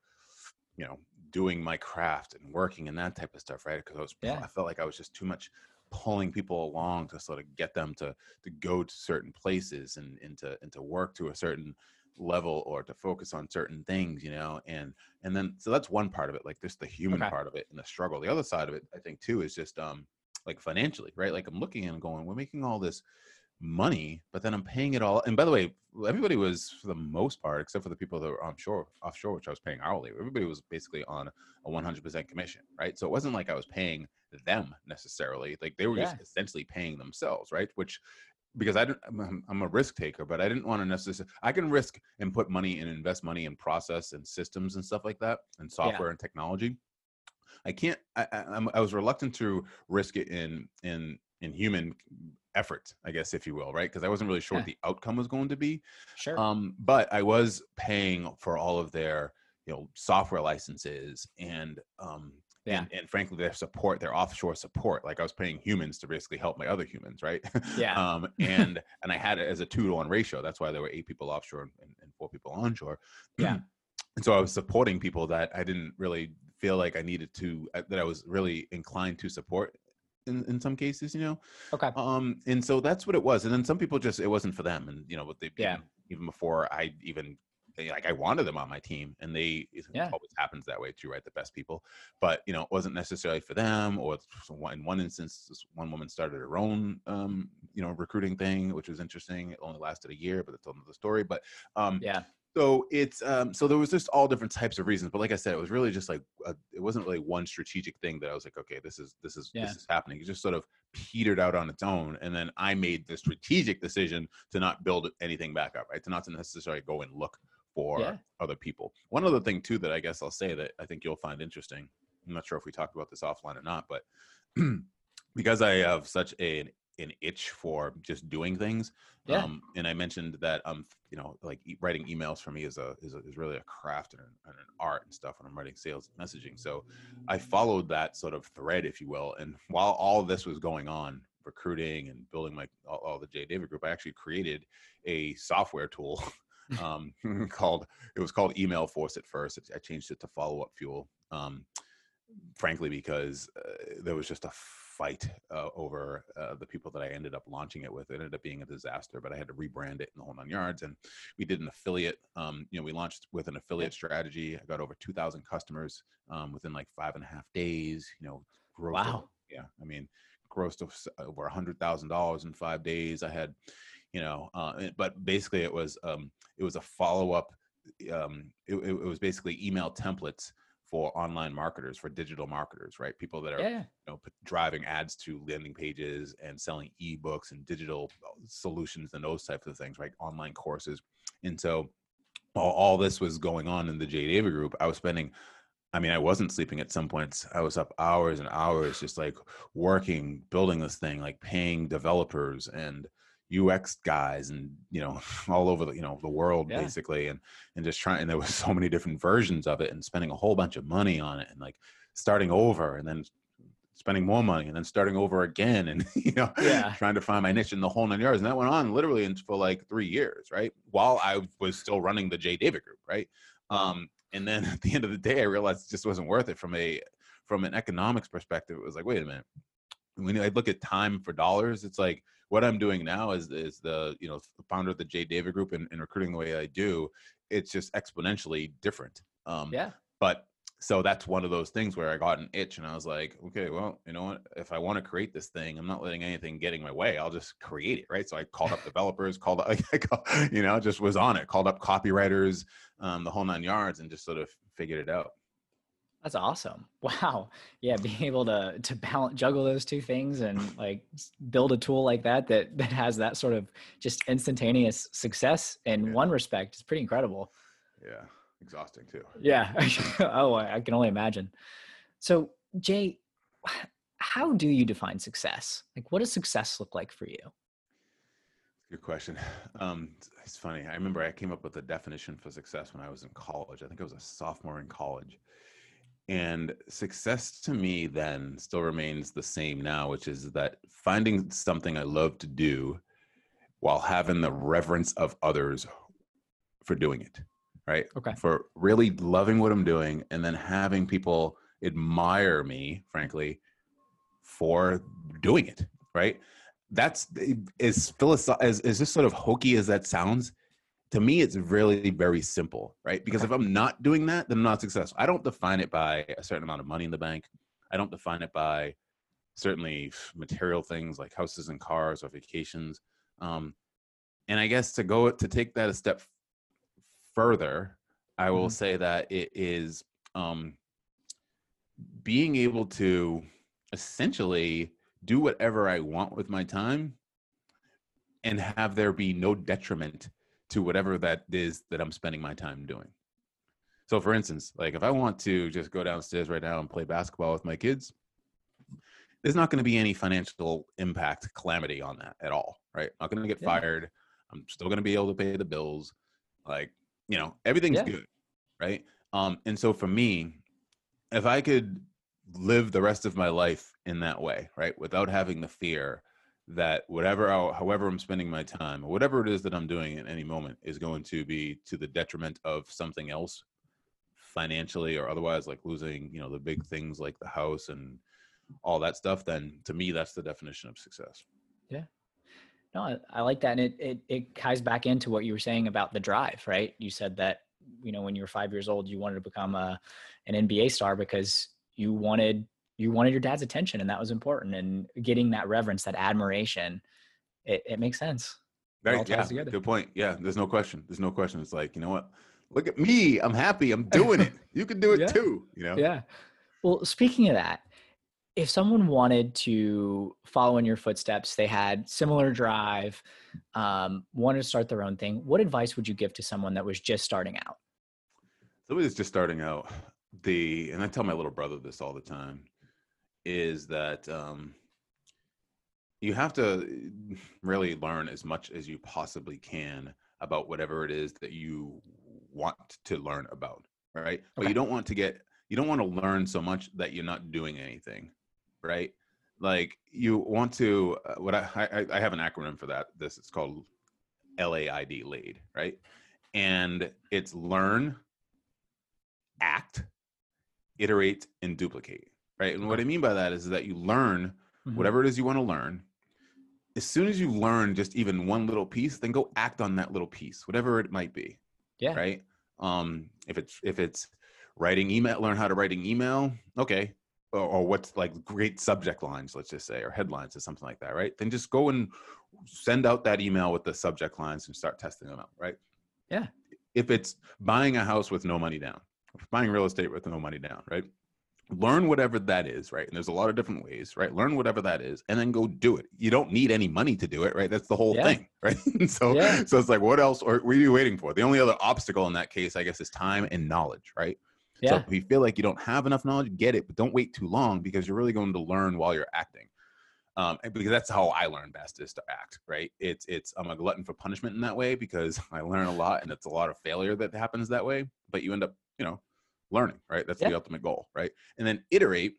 you know, doing my craft and working and that type of stuff, right? Because I was, Yeah. I felt like I was just too much pulling people along to sort of get them to to go to certain places and into into work to a certain level or to focus on certain things you know and and then so that's one part of it like just the human Okay. part of it and the struggle. The other side of it i think too is just um like financially right? Like i'm looking and going we're making all this money but then i'm paying it all and by the way everybody was for the most part except for the people that were offshore offshore which i was paying hourly everybody was basically on a 100% commission right? So it wasn't like i was paying them necessarily like they were just essentially paying themselves right? Which because I don't, I'm, I'm a risk taker, but I didn't want to necessarily. I can risk and put money and invest money in process and systems and stuff like that, and software and technology. I can't. I, I, I'm, I was reluctant to risk it in in in human effort, I guess, if you will, right? Because I wasn't really sure Yeah. what the outcome was going to be. Sure. Um, but I was paying for all of their, you know, software licenses and um, Yeah. and, and frankly their support, their offshore support. Like I was paying humans to basically help my other humans, right? Yeah. [LAUGHS] um, and and I had it as a two to one ratio. That's why there were eight people offshore and, and four people onshore. Yeah. [CLEARS THROAT] and so I was supporting people that I didn't really feel like I needed to, uh, that I was really inclined to support in, in some cases, you know? okay. Um, and so that's what it was. And then some people just it wasn't for them. And you know, what they Yeah. even, even before I even eh, like I wanted them on my team, and they it Yeah. always happens that way too, right? The best people, but you know, it wasn't necessarily for them. Or in one instance, this one woman started her own, um, you know, recruiting thing, which was interesting. It only lasted a year, but that's another story. But um, Yeah. so it's um so there was just all different types of reasons but like i said it was really just like a, it wasn't really one strategic thing that i was like okay this is this is Yeah. this is happening it just sort of petered out on its own and then i made the strategic decision to not build anything back up right to not to necessarily go and look for Yeah. other people one other thing too that i guess i'll say that i think you'll find interesting i'm not sure if we talked about this offline or not but [CLEARS THROAT] because i have such a an itch for just doing things Yeah. um, and I mentioned that um, you know, like e- writing emails for me is a is, a, is really a craft and an, and an art and stuff when I'm writing sales messaging. So I followed that sort of thread, if you will. And while all this was going on, recruiting and building my all, all the J David group, I actually created a software tool [LAUGHS] um, [LAUGHS] called it was called Email Force at first. I changed it to Follow Up Fuel. Um, frankly, because uh, there was just a fight uh, over uh, the people that I ended up launching it with. It ended up being a disaster, but I had to rebrand it in the whole nine yards. And we did an affiliate. Um, you know, we launched with an affiliate strategy. I got over two thousand customers um, within like five and a half days. You know, Wow. over- yeah, I mean, grossed of over a hundred thousand dollars in five days. I had, you know, uh, but basically it was um, it was a follow up. Um, it, it was basically email templates for online marketers, for digital marketers, right? People that are Yeah. you know, driving ads to landing pages and selling ebooks and digital uh, solutions and those types of things, right? Online courses. And so while all this was going on in the J. David group, I was spending, I mean, I wasn't sleeping at some points. I was up hours and hours just like working, building this thing, like paying developers and UX guys and you know [LAUGHS] all over the you know the world Yeah. basically and and just trying and there was [LAUGHS] so many different versions of it and spending a whole bunch of money on it and like starting over and then spending more money and then starting over again and [LAUGHS] you know Yeah. trying to find my niche in the whole nine yards. And that went on literally for like three years right while i was still running the j david group right? Um and then at the end of the day i realized it just wasn't worth it from a from an economics perspective. It was like wait a minute. When i look at time for dollars it's like what i'm doing now is is the you know founder of the j david group and, and recruiting the way i do it's just exponentially different um Yeah. but so that's one of those things where I got an itch and I was like, okay, well, you know what? If I want to create this thing, I'm not letting anything get in my way. I'll just create it, right? So I called up [LAUGHS] developers, called up, [LAUGHS] you know, just was on it, called up copywriters, um, the whole nine yards, and just sort of figured it out. That's awesome. [LAUGHS] Wow. Yeah, being able to to balance juggle those two things and like build a tool like that that that has that sort of just instantaneous success in Yeah. one respect is pretty incredible. Yeah, exhausting too. Yeah. [LAUGHS] oh, I I can only imagine. So, Jay, [SIGHS] how do you define success? Like what does success look like for you? Good question. [SIGHS] Um, it's- it's funny. I remember I came up with a definition for success when I was in college. I think I was a sophomore in college. And success to me then still remains the same now, which is that finding something I love to do while having the reverence of others for doing it, right? Okay. For really loving what I'm doing and then having people admire me, frankly, for doing it, right? That's eh, as philosoph- as as this sort of hokey as that sounds. To me, it's really very simple, right? Because Okay. if I'm not doing that, then I'm not successful. I don't define it by a certain amount of money in the bank. I don't define it by certainly material things like houses and cars or vacations. Um, and I guess to go to take that a step further, I will Mhm. say that it is um, being able to essentially do whatever I want with my time and have there be no detriment to whatever that is that I'm spending my time doing. So, for instance, like if I want to just go downstairs right now and play basketball with my kids, there's not going to be any financial impact, calamity on that at all, right? I'm not going to get Yeah. fired. I'm still going to be able to pay the bills. Like, you know, everything's Yeah. good, right? Um, and so for me, if I could live the rest of my life in that way, right, without having the fear that whatever, I- however I'm spending my time, whatever it is that I'm doing at any moment, is going to be to the detriment of something else, financially or otherwise, like losing, you know, the big things like the house and all that stuff. Then to me, that's the definition of success. Yeah no, I, I like that, and it, it it ties back into what you were saying about the drive, right? You said that you know when you were five years old, you wanted to become a an NBA star because you wanted you wanted your dad's attention, and that was important. And getting that reverence, that admiration, it, it makes sense. Right. Yeah. Good point. Yeah. There's no question. There's no question. It's like, you know what? Look at me. I'm happy. I'm doing it. [LAUGHS] You can do it yeah. too. You know? Yeah. Well, speaking of that, if someone wanted to follow in your footsteps, they had similar drive, um, wanted to start their own thing, what advice would you give to someone that was just starting out? Somebody that's just starting out, the and I tell my little brother this all the time, is that um, you have to really learn as much as you possibly can about whatever it is that you want to learn about right? Okay. but you don't want to get you don't want to learn so much that you're not doing anything right? Like you want to uh, what I, I i have an acronym for that this it's called laid lead right? And it's learn act iterate and duplicate right and what i mean by that is that you learn mm-hmm. whatever it is you want to learn as soon as you learn just even one little piece, then go act on that little piece, whatever it might be. Yeah. Right. Um, if it's if it's writing email, learn how to write an email. Okay. Or, or what's like great subject lines, let's just say, or headlines or something like that, right? Then just go and send out that email with the subject lines and start testing them out, right? Yeah. If it's buying a house with no money down, buying real estate with no money down, right? Learn whatever that is right and there's a lot of different ways right learn whatever that is and then go do it you don't need any money to do it right that's the whole yeah. thing [LAUGHS] right so yeah. so it's like what else or what are you waiting for the only other obstacle in that case i guess is time and knowledge right yeah. so if you feel like you don't have enough knowledge get it but don't wait too long because you're really going to learn while you're acting um, because that's how I learn best is to act, right? It's it's I'm a glutton for punishment in that way because [LAUGHS] I learn a lot and it's a lot of failure that happens that way. But you end up, you know, learning, right? That's yeah. the ultimate goal, right? And then iterate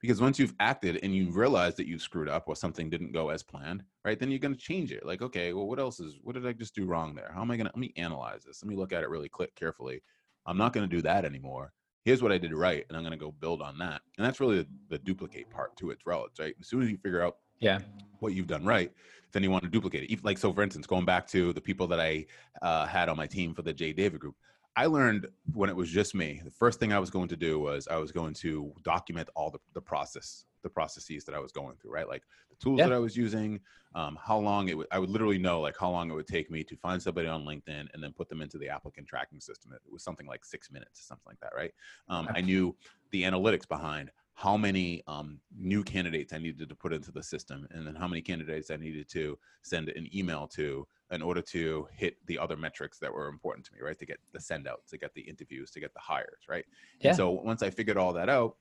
because once you've acted and you realize that you've screwed up or something didn't go as planned, right? Then you're going to change it. Like, okay, well, what else is, what did I just do wrong there? How am I going to, let me analyze this. Let me look at it really quick, carefully. I'm not going to do that anymore. Here's what I did right. And I'm going to go build on that. And that's really the, the duplicate part to its relatives, right? As soon as you figure out yeah what you've done right then you want to duplicate it like so for instance going back to the people that i uh, had on my team for the j david group I learned when it was just me, the first thing I was going to do was I was going to document all the, the process, the processes that I was going through, right? Like the tools yeah. that I was using, um, how long it would, I would literally know like how long it would take me to find somebody on LinkedIn and then put them into the applicant tracking system. It was something like six minutes, something like that, right? Um, I knew the analytics behind how many um, new candidates I needed to put into the system, and then how many candidates I needed to send an email to in order to hit the other metrics that were important to me, right? To get the send outs, to get the interviews, to get the hires, right? Yeah. And so once I figured all that out,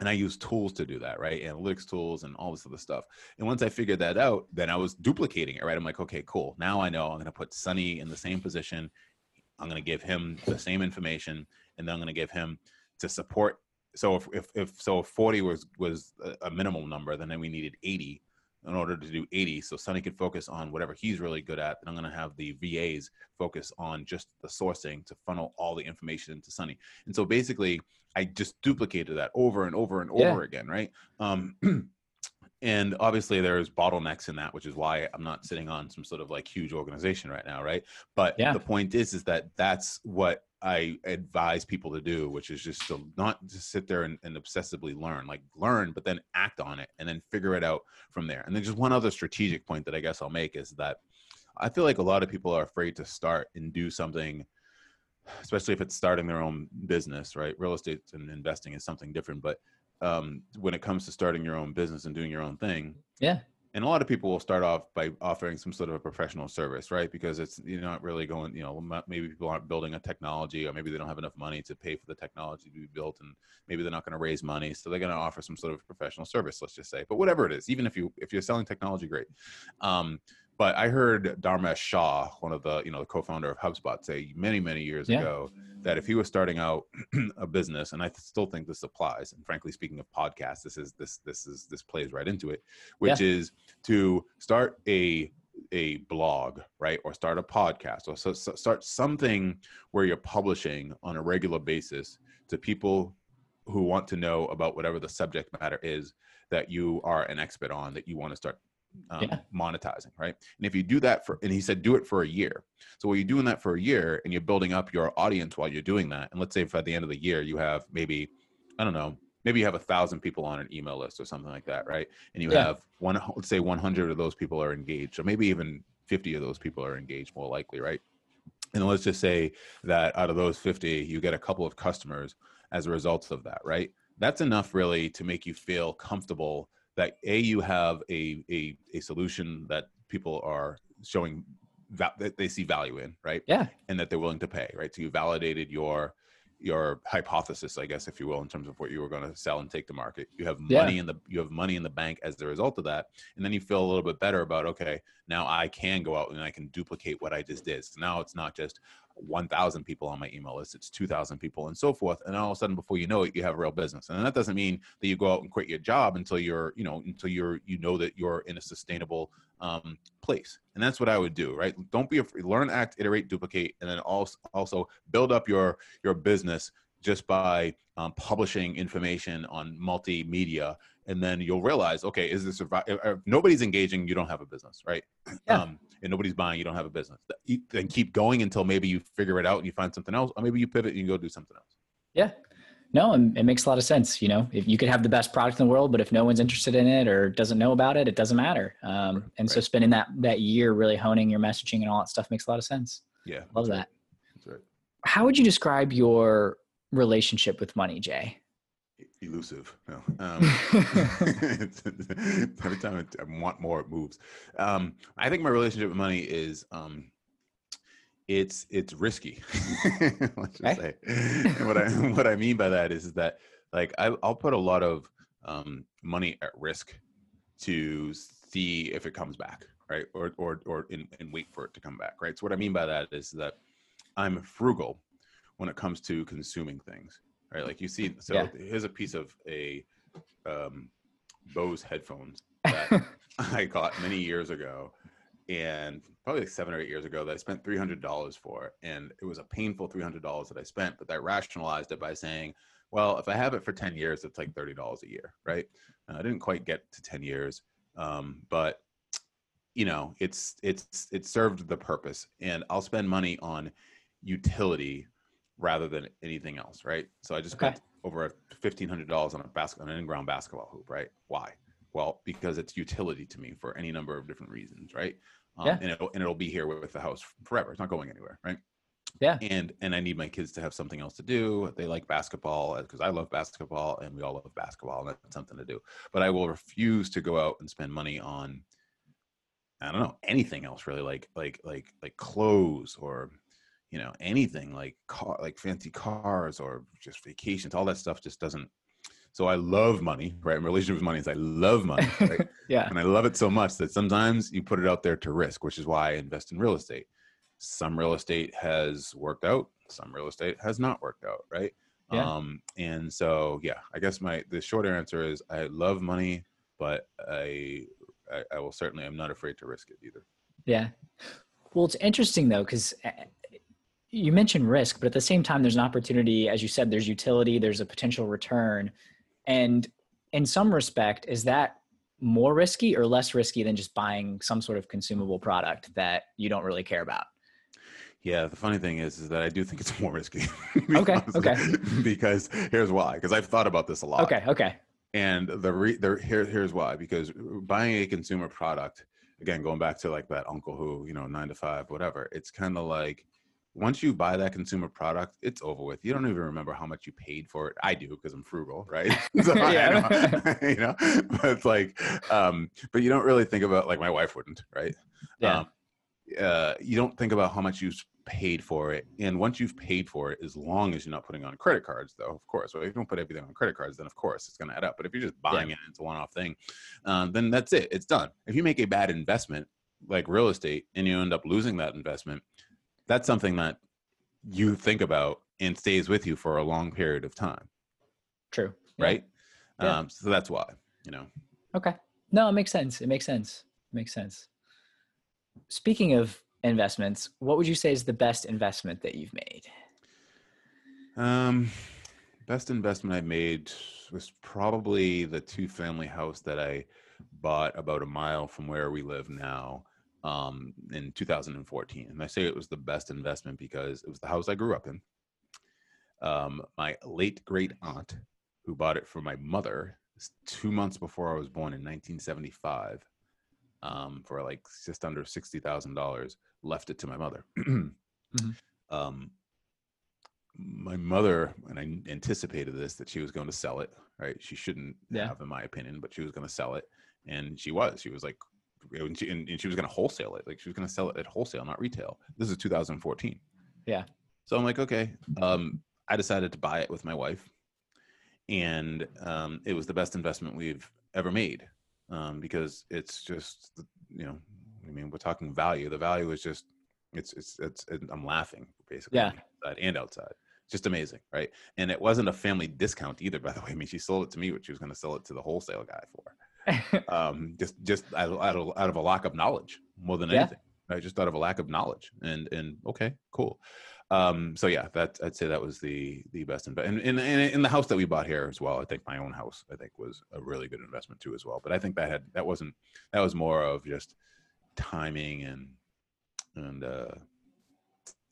and I use tools to do that, right? Analytics tools and all this other stuff. And once I figured that out, then I was duplicating it, right? I'm like, okay, cool. Now I know I'm going to put Sunny in the same position. I'm going to give him the same information, and then I'm going to give him to support so if, if, if so if 40 was was a minimum number then we needed 80 in order to do 80 so sunny could focus on whatever he's really good at and i'm going to have the vas focus on just the sourcing to funnel all the information into sunny and so basically i just duplicated that over and over and over yeah. again right um [CLEARS THROAT] and obviously there's bottlenecks in that which is why i'm not sitting on some sort of like huge organization right now right but yeah. the point is is that that's what I advise people to do, which is just to not just sit there and, and, obsessively learn, like learn, but then act on it and then figure it out from there. And then just one other strategic point that I guess I'll make is that I feel like a lot of people are afraid to start and do something, especially if it's starting their own business, right? Real estate and investing is something different, but um, when it comes to starting your own business and doing your own thing, yeah, and a lot of people will start off by offering some sort of a professional service right? Because it's you're not really going you know maybe people aren't building a technology or maybe they don't have enough money to pay for the technology to be built and maybe they're not going to raise money so they're going to offer some sort of professional service let's just say but whatever it is even if you if you're selling technology great. Um, but I heard Dharmesh Shah, one of the you know the co-founder of HubSpot, say many many years yeah. ago that if he was starting out [CLEARS THROAT] a business, and I still think this applies, and frankly speaking of podcasts, this is this this is this plays right into it, which yeah. is to start a a blog, right, or start a podcast, or so, so start something where you're publishing on a regular basis to people who want to know about whatever the subject matter is that you are an expert on that you want to start um, Yeah. monetizing, right? And if you do that for, and he said, do it for a year. So while you're doing that for a year and you're building up your audience while you're doing that, and let's say if at the end of the year you have maybe, I don't know, maybe you have a thousand people on an email list or something like that, right? And you Yeah. have one, let's say 100 of those people are engaged, or maybe even 50 of those people are engaged more likely, right? And let's just say that out of those 50, you get a couple of customers as a result of that, right? That's enough really to make you feel comfortable that a you have a a, a solution that people are showing that that they see value in, right? Yeah. And that they're willing to pay, right? So you validated your your hypothesis, I guess, if you will, in terms of what you were going to sell and take to market. You have Yeah. money in the you have money in the bank as a result of that, and then you feel a little bit better about okay, now I can go out and I can duplicate what I just did. So now it's not just 1,000 people on my email list, it's 2,000 people and so forth. And all of a sudden, before you know it, you have a real business. And that doesn't mean that you go out and quit your job until you're, you know, until you're, you know, that you're in a sustainable um, place. And that's what I would do, right? Don't be afraid, learn, act, iterate, duplicate, and then also, also build up your, your business just by um, publishing information on multimedia and then you'll realize okay is this if nobody's engaging you don't have a business right [CLEARS THROAT] Yeah. um, and nobody's buying you don't have a business Th- then keep going until maybe you figure it out and you find something else or maybe you pivot and you go do something else Yeah. No, and it makes a lot of sense. You know, if you could have the best product in the world, but if no one's interested in it or doesn't know about it, it doesn't matter. Um, Right, and so spending that that year really honing your messaging and all that stuff makes a lot of sense. yeah Love that. that's right How would you describe your relationship with money, Jay? Elusive. No. [LAUGHS] Um, it's- [LAUGHS] every time I- want more it moves. Um, i think my relationship with money is um, it's it's risky. [LAUGHS] Let's just say. And what i what i mean by that is, that like I, i'll put a lot of um, money at risk to see if it comes back right? Or or or and, and wait for it to come back right? So what i mean by that is that i'm frugal when it comes to consuming things right like you see so Yeah. here's a piece of a um, bose headphones [LAUGHS] that I got many years ago, and probably like seven or eight years ago that I spent three hundred dollars for, and it was a painful three hundred dollars that I spent, but I rationalized it by saying, well, if I have it for ten years, it's like thirty dollars a year, right? Uh, I didn't quite get to ten years, um, but you know, it's it's it served the purpose, and I'll spend money on utility rather than anything else, right? So I just Okay. spent over fifteen hundred dollars on a basket on an in-ground basketball hoop, right? Why? Well, because it's utility to me for any number of different reasons, right? Um, Yeah. And it'll and it'll be here with the house forever. It's not going anywhere, right? Yeah. And and I need my kids to have something else to do. They like basketball because I love basketball, and we all love basketball, and that's something to do. But I will refuse to go out and spend money on I don't know anything else really, like like like like clothes or you know anything like car like fancy cars or just vacations. All that stuff just doesn't. So I love money, right? My relationship with money is I love money, right? [LAUGHS] yeah. and I love it so much that sometimes you put it out there to risk, which is why I invest in real estate. Some real estate has worked out, some real estate has not worked out, right? Yeah. Um, and so, yeah, I guess my the short answer is I love money, but I I, I will certainly I'm not afraid to risk it either. Yeah. Well, it's interesting though, because you mentioned risk, but at the same time, there's an opportunity. As you said, there's utility, there's a potential return. And in some respect, is that more risky or less risky than just buying some sort of consumable product that you don't really care about? Yeah, the funny thing is, is that I do think it's [LAUGHS] more risky. Okay, okay. [LAUGHS] Because here's why. Because I've thought about this a lot. Okay. Okay. And the re- the here here's why because buying a consumer product again going back to like that uncle who you know nine to five whatever it's kind of like once you buy that consumer product it's over with you don't even remember how much you paid for it i do because i'm frugal right [LAUGHS] so [LAUGHS] Yeah. [LAUGHS] you know but it's like um but you don't really think about like my wife wouldn't right Yeah. um, uh, you don't think about how much you paid for it. And once you've paid for it, as long as you're not putting on credit cards, though, of course, well, if you don't put everything on credit cards, then of course it's going to add up. But if you're just buying it, it's a one off thing, um, then that's it. It's done. If you make a bad investment like real estate and you end up losing that investment, that's something that you think about and stays with you for a long period of time, True. Right? Yeah. Um, so that's why, you know. Okay. No, it makes sense. It makes sense. It makes sense. Speaking of investments, what would you say is the best investment that you've made? Um, best investment I made was probably the two family house that I bought about a mile from where we live now um, in 2014. And I say it was the best investment because it was the house I grew up in. Um, my late great aunt, who bought it for my mother two months before I was born in 1975, um, for like just under sixty thousand dollars, left it to my mother. [CLEARS THROAT] mm-hmm. um, my mother, and I anticipated this that she was going to sell it. Right, she shouldn't yeah. have, in my opinion, but she was going to sell it, and she was. She was like, and she, and, and she was going to wholesale it. Like she was going to sell it at wholesale, not retail. This is 2014. Yeah. So I'm like, okay. Um, I decided to buy it with my wife, and um, it was the best investment we've ever made um, because it's just you know, I mean, we're talking value. The value is just it's it's it's, it's I'm laughing basically. Yeah. Inside and outside. just amazing, right? And it wasn't a family discount either, by the way. I mean, she sold it to me, but she was going to sell it to the wholesale guy for. [LAUGHS] um, just just out of, out of, out of a lack of knowledge more than yeah. anything. I just out of a lack of knowledge. And and okay, cool. Um, so yeah, that I'd say that was the the best investment. And in, in, in the house that we bought here as well, I think my own house, I think was a really good investment too as well. But I think that had that wasn't that was more of just timing and and uh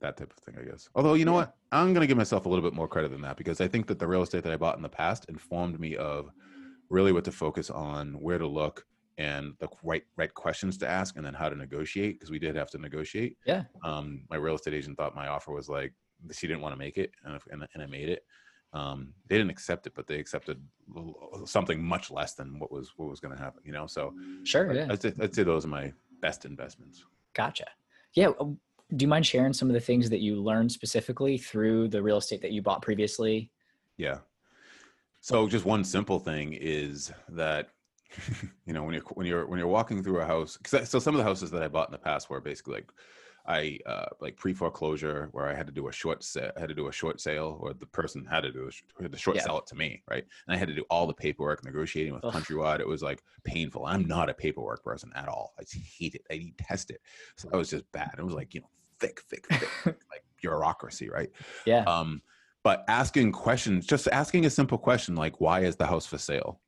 that type of thing, I guess. Although you know what, I'm gonna give myself a little bit more credit than that because I think that the real estate that I bought in the past informed me of really what to focus on, where to look, and the right right questions to ask and then how to negotiate because we did have to negotiate. Yeah. Um my real estate agent thought my offer was like she didn't want to make it and, and, and i made it. Um they didn't accept it but they accepted something much less than what was what was going to happen you know? So sure yeah. I'd say, I'd say those are my best investments. Gotcha. Yeah do you mind sharing some of the things that you learned specifically through the real estate that you bought previously? Yeah so just one simple thing is that [LAUGHS] you know when you're when you're when you're walking through a house so some of the houses that i bought in the past were basically like i uh like pre foreclosure where i had to do a short set i had to do a short sale or the person had to do a, the short yeah. sell it to me right? And i had to do all the paperwork negotiating with Ugh. countrywide. It was like painful. I'm not a paperwork person at all. I hate it. I detest it. So that was just bad. It was like you know thick thick thick [LAUGHS] like bureaucracy right? Yeah. Um but asking questions just asking a simple question like why is the house for sale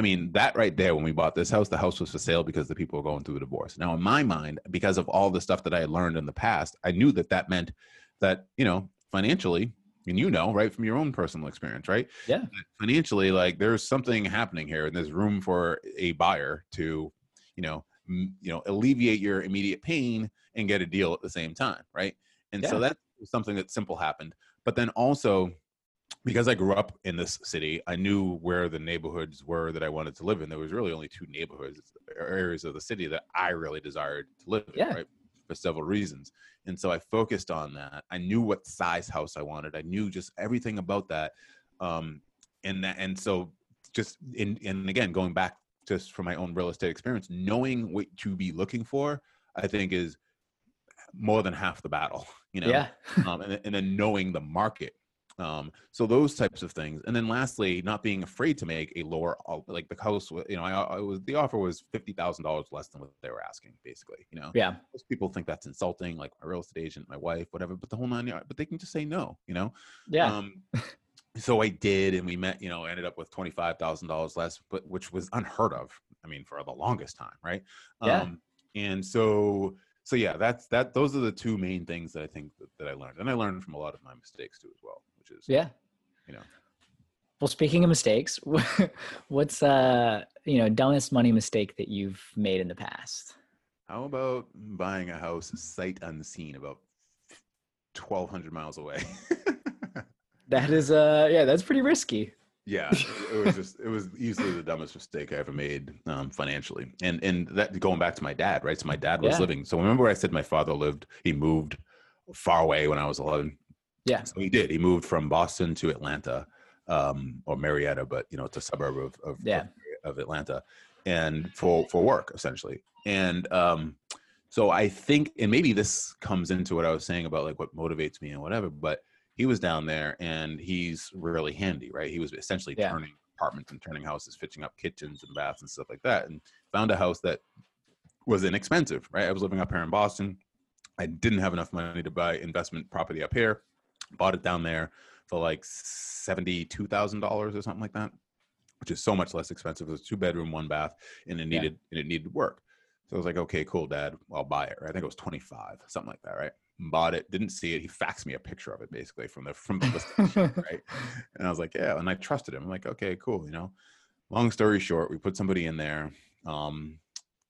I mean, that right there, when we bought this house, the house was for sale because the people were going through a divorce. Now, in my mind, because of all the stuff that I had learned in the past, I knew that that meant that, you know, financially, and you know, right, from your own personal experience, right? Yeah. Financially, like there's something happening here, and there's room for a buyer to, you know, m- you know, alleviate your immediate pain and get a deal at the same time, right? And yeah. so that's something that simple happened. But then also, because I grew up in this city, I knew where the neighborhoods were that I wanted to live in. There was really only two neighborhoods, areas of the city that I really desired to live yeah. in, right? For several reasons. And so I focused on that. I knew what size house I wanted. I knew just everything about that. Um, and that, and so just in, and again, going back just from my own real estate experience, knowing what to be looking for, I think is more than half the battle, you know? Yeah. [LAUGHS] um, and, and then knowing the market um, so those types of things, and then lastly, not being afraid to make a lower, like the house. You know, I, I was the offer was fifty thousand dollars less than what they were asking, basically. You know, yeah. Most people think that's insulting, like my real estate agent, my wife, whatever. But the whole nine yards. But they can just say no. You know. Yeah. Um, so I did, and we met. You know, ended up with twenty five thousand dollars less, but which was unheard of. I mean, for the longest time, right? Yeah. Um, and so so yeah that's that those are the two main things that i think that, that, i learned and i learned from a lot of my mistakes too as well which is yeah. you know. Well speaking of mistakes [LAUGHS] what's uh you know dumbest money mistake that you've made in the past? How about buying a house sight unseen about 1200 miles away? [LAUGHS] That is uh yeah that's pretty risky yeah it was just it was easily the dumbest mistake i ever made um, financially and and that going back to my dad right so my dad was yeah. living so remember i said my father lived he moved far away when i was 11 yeah so he did he moved from boston to atlanta um, or marietta but you know it's a suburb of of, yeah. of, of atlanta and for for work essentially and um so i think and maybe this comes into what i was saying about like what motivates me and whatever but he was down there and he's really handy, right? He was essentially yeah. turning apartments and turning houses, fixing up kitchens and baths and stuff like that, and found a house that was inexpensive, right? I was living up here in Boston. I didn't have enough money to buy investment property up here. Bought it down there for like seventy-two thousand dollars or something like that, which is so much less expensive. It was two bedroom, one bath, and it Yeah. needed and it needed work. So I was like, okay, cool, Dad, I'll buy it. Right? I think it was twenty-five, something like that, right? Bought it, didn't see it. He faxed me a picture of it, basically from the from the listing, [LAUGHS] right? And I was like, yeah, and I trusted him. I'm like, okay, cool, you know. Long story short, we put somebody in there. Um,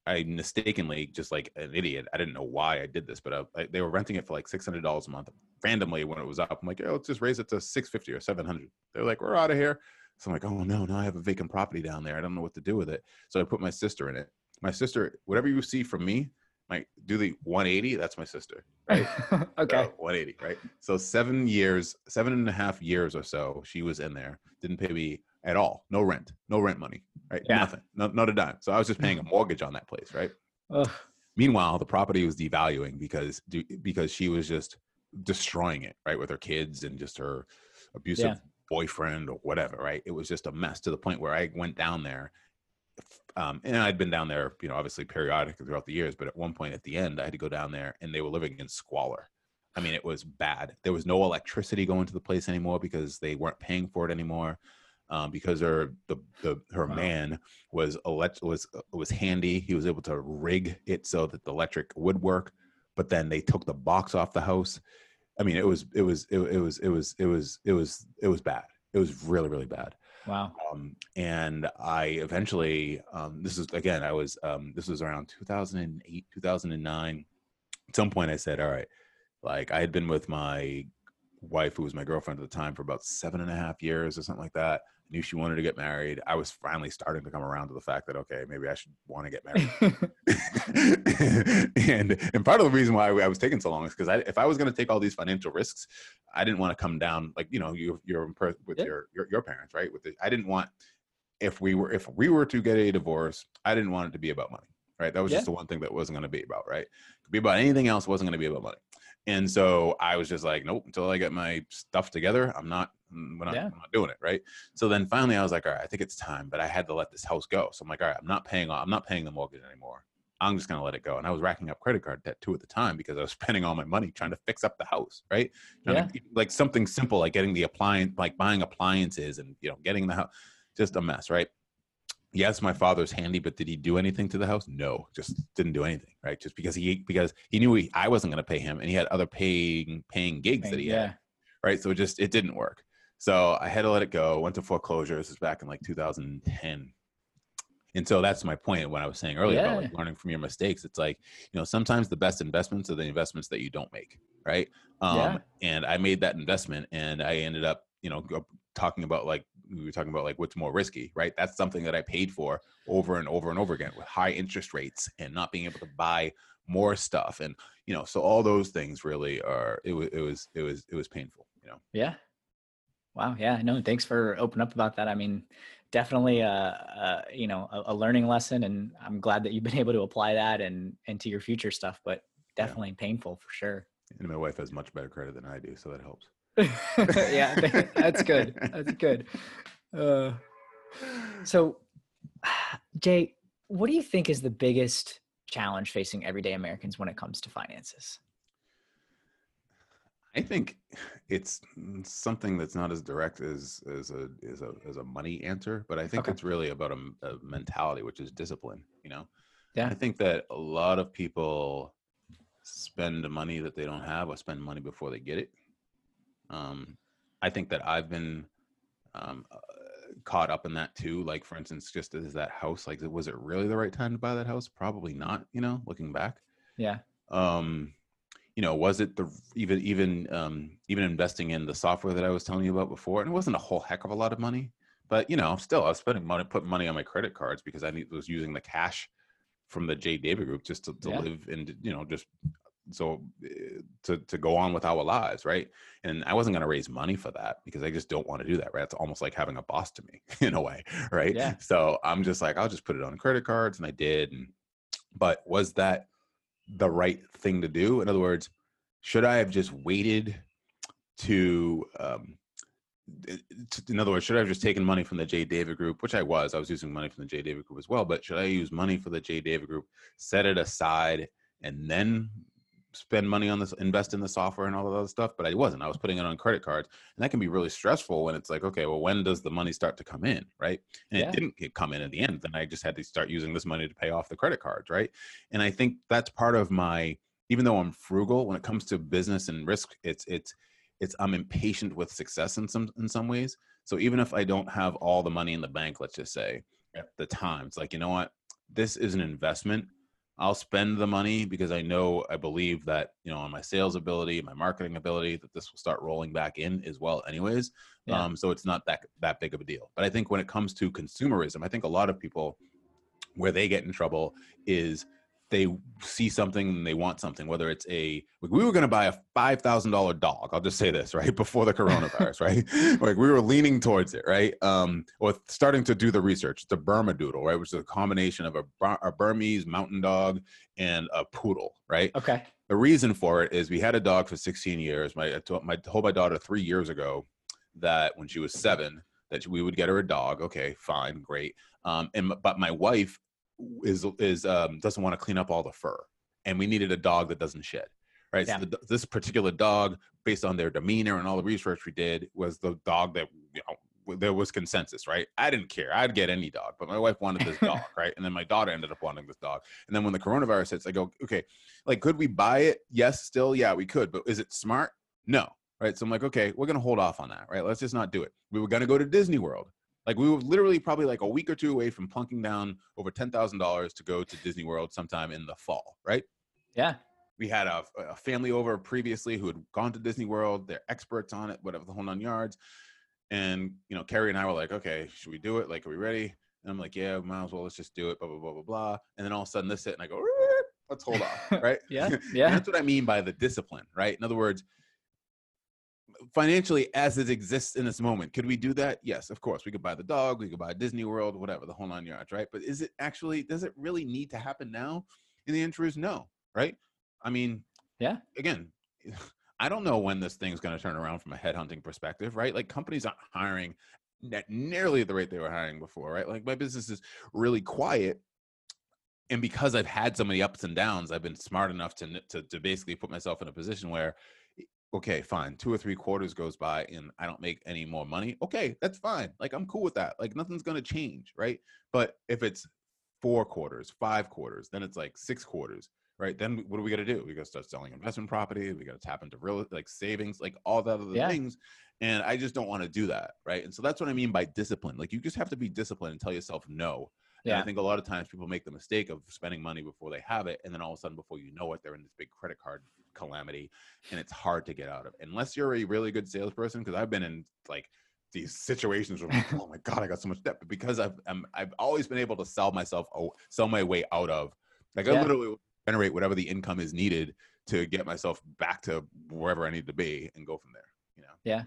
I mistakenly, just like an idiot, I didn't know why I did this, but I, I, they were renting it for like six hundred dollars a month. Randomly, when it was up, I'm like, "Oh, let's just raise it to six fifty or seven hundred. They're like, "We're out of here." So I'm like, "Oh no, now I have a vacant property down there. I don't know what to do with it." So I put my sister in it. My sister, whatever you see from me, like do the 180. That's my sister, [LAUGHS] right? okay. So, 180, right? So seven years, seven and a half years or so, she was in there. Didn't pay me at all. No rent, no rent money, right? Yeah. Nothing, no, not a dime. So I was just paying a mortgage on that place, right? Ugh. Meanwhile, the property was devaluing because because she was just destroying it, right, with her kids and just her abusive Yeah. boyfriend or whatever, right? It was just a mess to the point where I went down there, um, and I'd been down there, you know, obviously periodically throughout the years, but at one point at the end, I had to go down there, and they were living in squalor. I mean, it was bad. There was no electricity going to the place anymore because they weren't paying for it anymore. Um, because her the, the her Wow. man was elect was was handy. He was able to rig it so that the electric would work. But then they took the box off the house. I mean, it was it was it, it was it was it was it was it was bad. It was really really bad. Wow. Um, and I eventually, um, this is again, I was, um, this was around 2008, 2009. At some point, I said, all right, like I had been with my wife, who was my girlfriend at the time, for about seven and a half years or something like that. Knew she wanted to get married. I was finally starting to come around to the fact that, okay, maybe I should want to get married. [LAUGHS] [LAUGHS] and and part of the reason why I was taking so long is because I, if I was going to take all these financial risks, I didn't want to come down like you know you you're with Yeah. your, your your parents right with the, I didn't want if we were if we were to get a divorce I didn't want it to be about money right that was Yeah. just the one thing that wasn't going to be about right could be about anything else wasn't going to be about money and so I was just like nope until I get my stuff together I'm not mm, we're not, Yeah. I'm not doing it right so then finally I was like all right I think it's time but I had to let this house go so I'm like all right I'm not paying I'm not paying the mortgage anymore I'm just going to let it go. And I was racking up credit card debt too at the time because I was [LAUGHS] spending all my money trying to fix up the house, right? Trying to- like something simple like getting the appliance, like buying appliances and, you know, getting the house, just a mess, right? Yes, my father's handy, but did he do anything to the house? No, just didn't do anything, right? Just because he because he knew he, I wasn't going to pay him, and he had other paying paying gigs that he had right? So it just it didn't work. So I had to let it go. Went to foreclosure. This is back in like 2010. And so that's my point when I was saying earlier about like learning from your mistakes. It's like, you know, sometimes the best investments are the investments that you don't make, right? Um, Yeah. And I made that investment and I ended up, you know, talking about like, we were talking about like what's more risky, right? That's something that I paid for over and over and over again with high interest rates and not being able to buy more stuff. And, you know, so all those things really are, it was, it was, it was, it was painful, you know? Yeah. Wow. Yeah. No, thanks for opening up about that. I mean, definitely a, a you know a, a learning lesson, and I'm glad that you've been [LAUGHS] able to apply that and into your future stuff. But Yeah. definitely painful for sure. And my wife has much better credit than I do, so that helps. [LAUGHS] yeah, [LAUGHS] that's good. That's good. Uh, so, Jay, what do you think is the biggest challenge facing everyday Americans when it comes to finances? I think it's something that's not as direct as as a as a as a money answer, but I think Okay. it's really about a, a, mentality, which is discipline. You know, Yeah. I think that a lot of people spend money that they don't have, or spend money before they get it. Um, I think that I've been um, uh, caught up in that too. Like, for instance, just as that house, like, was it really the right time to buy that house? Probably not. You know, looking back Yeah. um you know was it the even even um even investing in the software that i was telling you about before and it wasn't a whole heck of a lot of money but you know still i was spending money putting money on my credit cards because i was using the cash from the j david group just to, to Yeah. live and you know just so uh, to to go on with our lives right and i wasn't going to raise money for that because i just don't want to do that right it's almost like having a boss to me [LAUGHS] in a way right Yeah. so i'm just like i'll just put it on credit cards and i did and but was that the right thing to do in other words should i have just waited to um in other words, should I have just taken money from the J. David Group, which I was? I was using money from the J. David Group as well. But should I use money for the J. David Group, set it aside, and then spend money on this, invest in the software and all of that stuff, but I wasn't. I was putting it on credit cards, and that can be really stressful when it's like, okay, well, when does the money start to come in, right? And Yeah. it didn't come in at the end. Then I just had to start using this money to pay off the credit cards, right? And I think that's part of my, even though I'm frugal when it comes to business and risk, it's it's it's I'm impatient with success in some in some ways. So even if I don't have all the money in the bank, let's just say at the time, it's like you know what, this is an investment. I'll spend the money because I know I believe that you know on my sales ability, my marketing ability, that this will start rolling back in as well. Anyways, Yeah. um, so it's not that that big of a deal. But I think when it comes to consumerism, I think a lot of people where they get in trouble is they see something and they want something whether it's a like we were going to buy a $5000 dog i'll just say this right [LAUGHS] before the coronavirus [LAUGHS] right like we were leaning towards it right um or starting to do the research the bernedoodle right which is a combination of a, a bernese mountain dog and a poodle right Okay. the reason for it is we had a dog for 16 years. My I told, my told my daughter three years ago that when she was seven that we would get her a dog. Okay, fine, great. Um, and but my wife is is um, doesn't want to clean up all the fur, and we needed a dog that doesn't shed. Right. Yeah. So the, this particular dog, based on their demeanor and all the research we did, was the dog that you know there was consensus. Right. I didn't care. I'd get any dog, but my wife wanted this dog. [LAUGHS] right. And then my daughter ended up wanting this dog. And then when the coronavirus hits, I go, okay, like could we buy it yes still yeah we could but is it smart no right so i'm like okay we're gonna hold off on that right let's just not do it we were gonna go to disney world like we were literally probably like a week or two away from plunking down over $10000 to go to disney world sometime in the fall right Yeah. we had a, a family over previously who had gone to disney world they're experts on it whatever the whole nine yards and you know carrie and i were like okay should we do it like are we ready and i'm like yeah might as well let's just do it blah blah blah blah blah and then all of a sudden this hit and i go "Er, let's hold off [LAUGHS] right Yeah. [LAUGHS] Yeah. that's what I mean by the discipline, right? In other words, financially, as it exists in this moment, could we do that? Yes, of course. We could buy the dog, we could buy Disney World, whatever, the whole nine yards, right? But is it actually, does it really need to happen now? And the answer is no, right? I mean, Yeah. Again, [LAUGHS] I don't know when this thing's going to turn around from a headhunting perspective, right? Like companies aren't hiring at nearly at the rate they were hiring before, right? Like my business is really quiet and because I've had so many ups and downs, I've been smart enough to to, to basically put myself in a position where, okay, fine, two or three quarters goes by and I don't make any more money. Okay, that's fine. Like I'm cool with that. Like nothing's gonna change, right? But if it's four quarters, five quarters, then it's like six quarters, right? Then what do we got to do? We got to start selling investment property. We got to tap into real like savings, like all that other Yeah. things. And I just don't want to do that, right? And so that's what I mean by discipline. Like you just have to be disciplined and tell yourself no. And Yeah. I think a lot of times people make the mistake of spending money before they have it, and then all of a sudden, before you know it, they're in this big credit card calamity, and it's hard to get out of. Unless you're a really good salesperson, because I've been in like these situations where I'm like, oh my god, I got so much debt, but because I've I'm, I've always been able to sell myself, oh, sell my way out of. Like I literally generate whatever the income is needed to get myself back to wherever I need to be and go from there. You know. Yeah.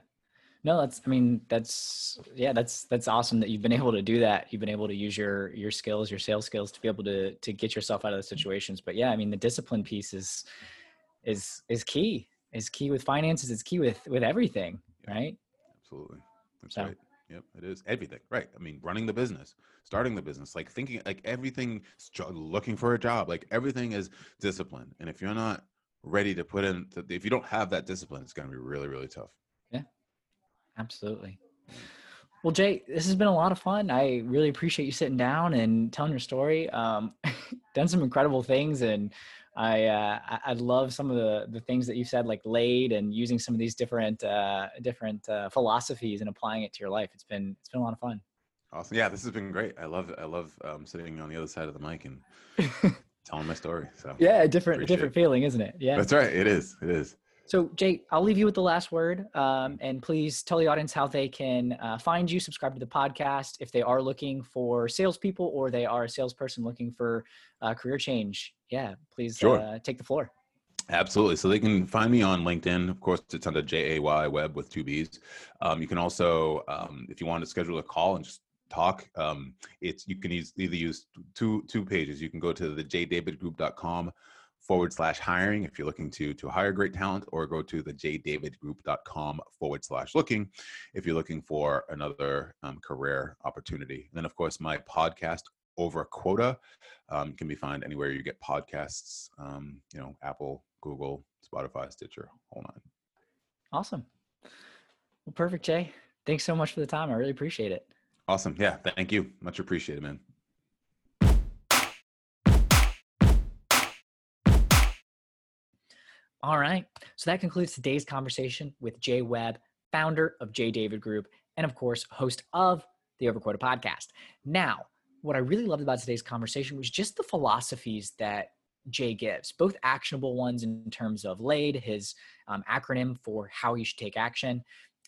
No, that's I mean, that's yeah, that's that's awesome that you've been able to do that. You've been able to use your your skills, your sales skills to be able to to get yourself out of the mm-hmm. situations. But yeah, I mean the discipline piece is is is key. Is key with finances, it's key with with everything, Yeah. right? Absolutely. That's So- right. Yep, it is everything. Right. I mean, running the business, starting the business, like thinking, like everything, looking for a job, like everything is discipline. And if you're not ready to put in, if you don't have that discipline, it's going to be really, really tough. Yeah, absolutely. Well, Jay, this has been a lot of fun. I really appreciate you sitting down and telling your story. Um, [LAUGHS] done some incredible things, and I uh, I, love some of the the things that you said, like laid and using some of these different uh, different uh, philosophies and applying it to your life. It's been it's been a lot of fun. Awesome. Yeah, this has been great. I love, I love um, sitting on the other side of the mic and [LAUGHS] telling my story. So yeah, a different different it. feeling, isn't it? Yeah. that's right. It is. It is. So, Jay, I'll leave you with the last word. Um, and please tell the audience how they can uh, find you, subscribe to the podcast if they are looking for salespeople or they are a salesperson looking for uh, career change. Yeah, please Sure. uh, take the floor. Absolutely. So they can find me on LinkedIn. Of course, it's under J A Y Webb with two B's. Um, you can also, um, if you want to schedule a call and just talk, um, it's you can use, either use two two pages. You can go to the jdavidgroup.com forward slash hiring if you're looking to to hire great talent, or go to the jdavidgroup.com forward slash looking if you're looking for another um, career opportunity. And then, of course, my podcast over quota um, can be found anywhere you get podcasts. Um, you know, Apple Google, Spotify, Stitcher, whole nine. Awesome. Well, perfect, Jay. Thanks so much for the time. I really appreciate it. Awesome. Yeah. Thank you. Much appreciated, man. All right. So that concludes today's conversation with Jay Webb, founder of J. David Group, and of course, host of the Overquoted podcast. Now, what I really loved about today's conversation was just the philosophies that Jay gives, both actionable ones in terms of LAID, his um, acronym for how you should take action,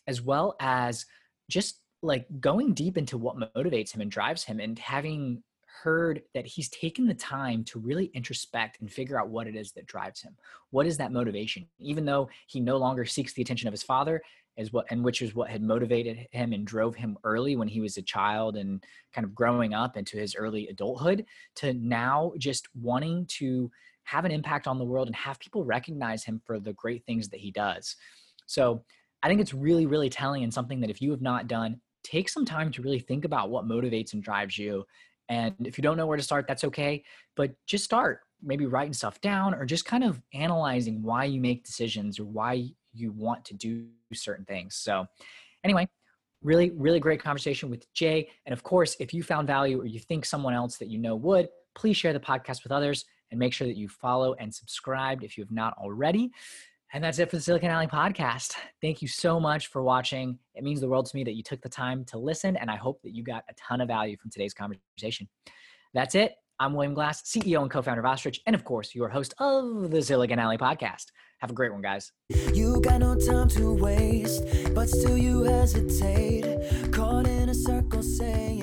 as well as just like going deep into what motivates him and drives him and having heard that he's taken the time to really introspect and figure out what it is that drives him. What is that motivation? Even though he no longer seeks the attention of his father, is what and which is what had motivated him and drove him early when he was a child and kind of growing up into his early adulthood to now just wanting to have an impact on the world and have people recognize him for the great things that he does. So I think it's really, really telling and something that if you have not done, take some time to really think about what motivates and drives you and if you don't know where to start, that's okay. But just start maybe writing stuff down or just kind of analyzing why you make decisions or why you want to do certain things. So, anyway, really, really great conversation with Jay. And of course, if you found value or you think someone else that you know would, please share the podcast with others and make sure that you follow and subscribe if you have not already. And that's it for the Silicon Alley podcast. Thank you so much for watching. It means the world to me that you took the time to listen, and I hope that you got a ton of value from today's conversation. That's it. I'm William Glass, CEO and co founder of Ostrich, and of course, your host of the Silicon Alley podcast. Have a great one, guys. You got no time to waste, but still you hesitate. Caught in a circle, say,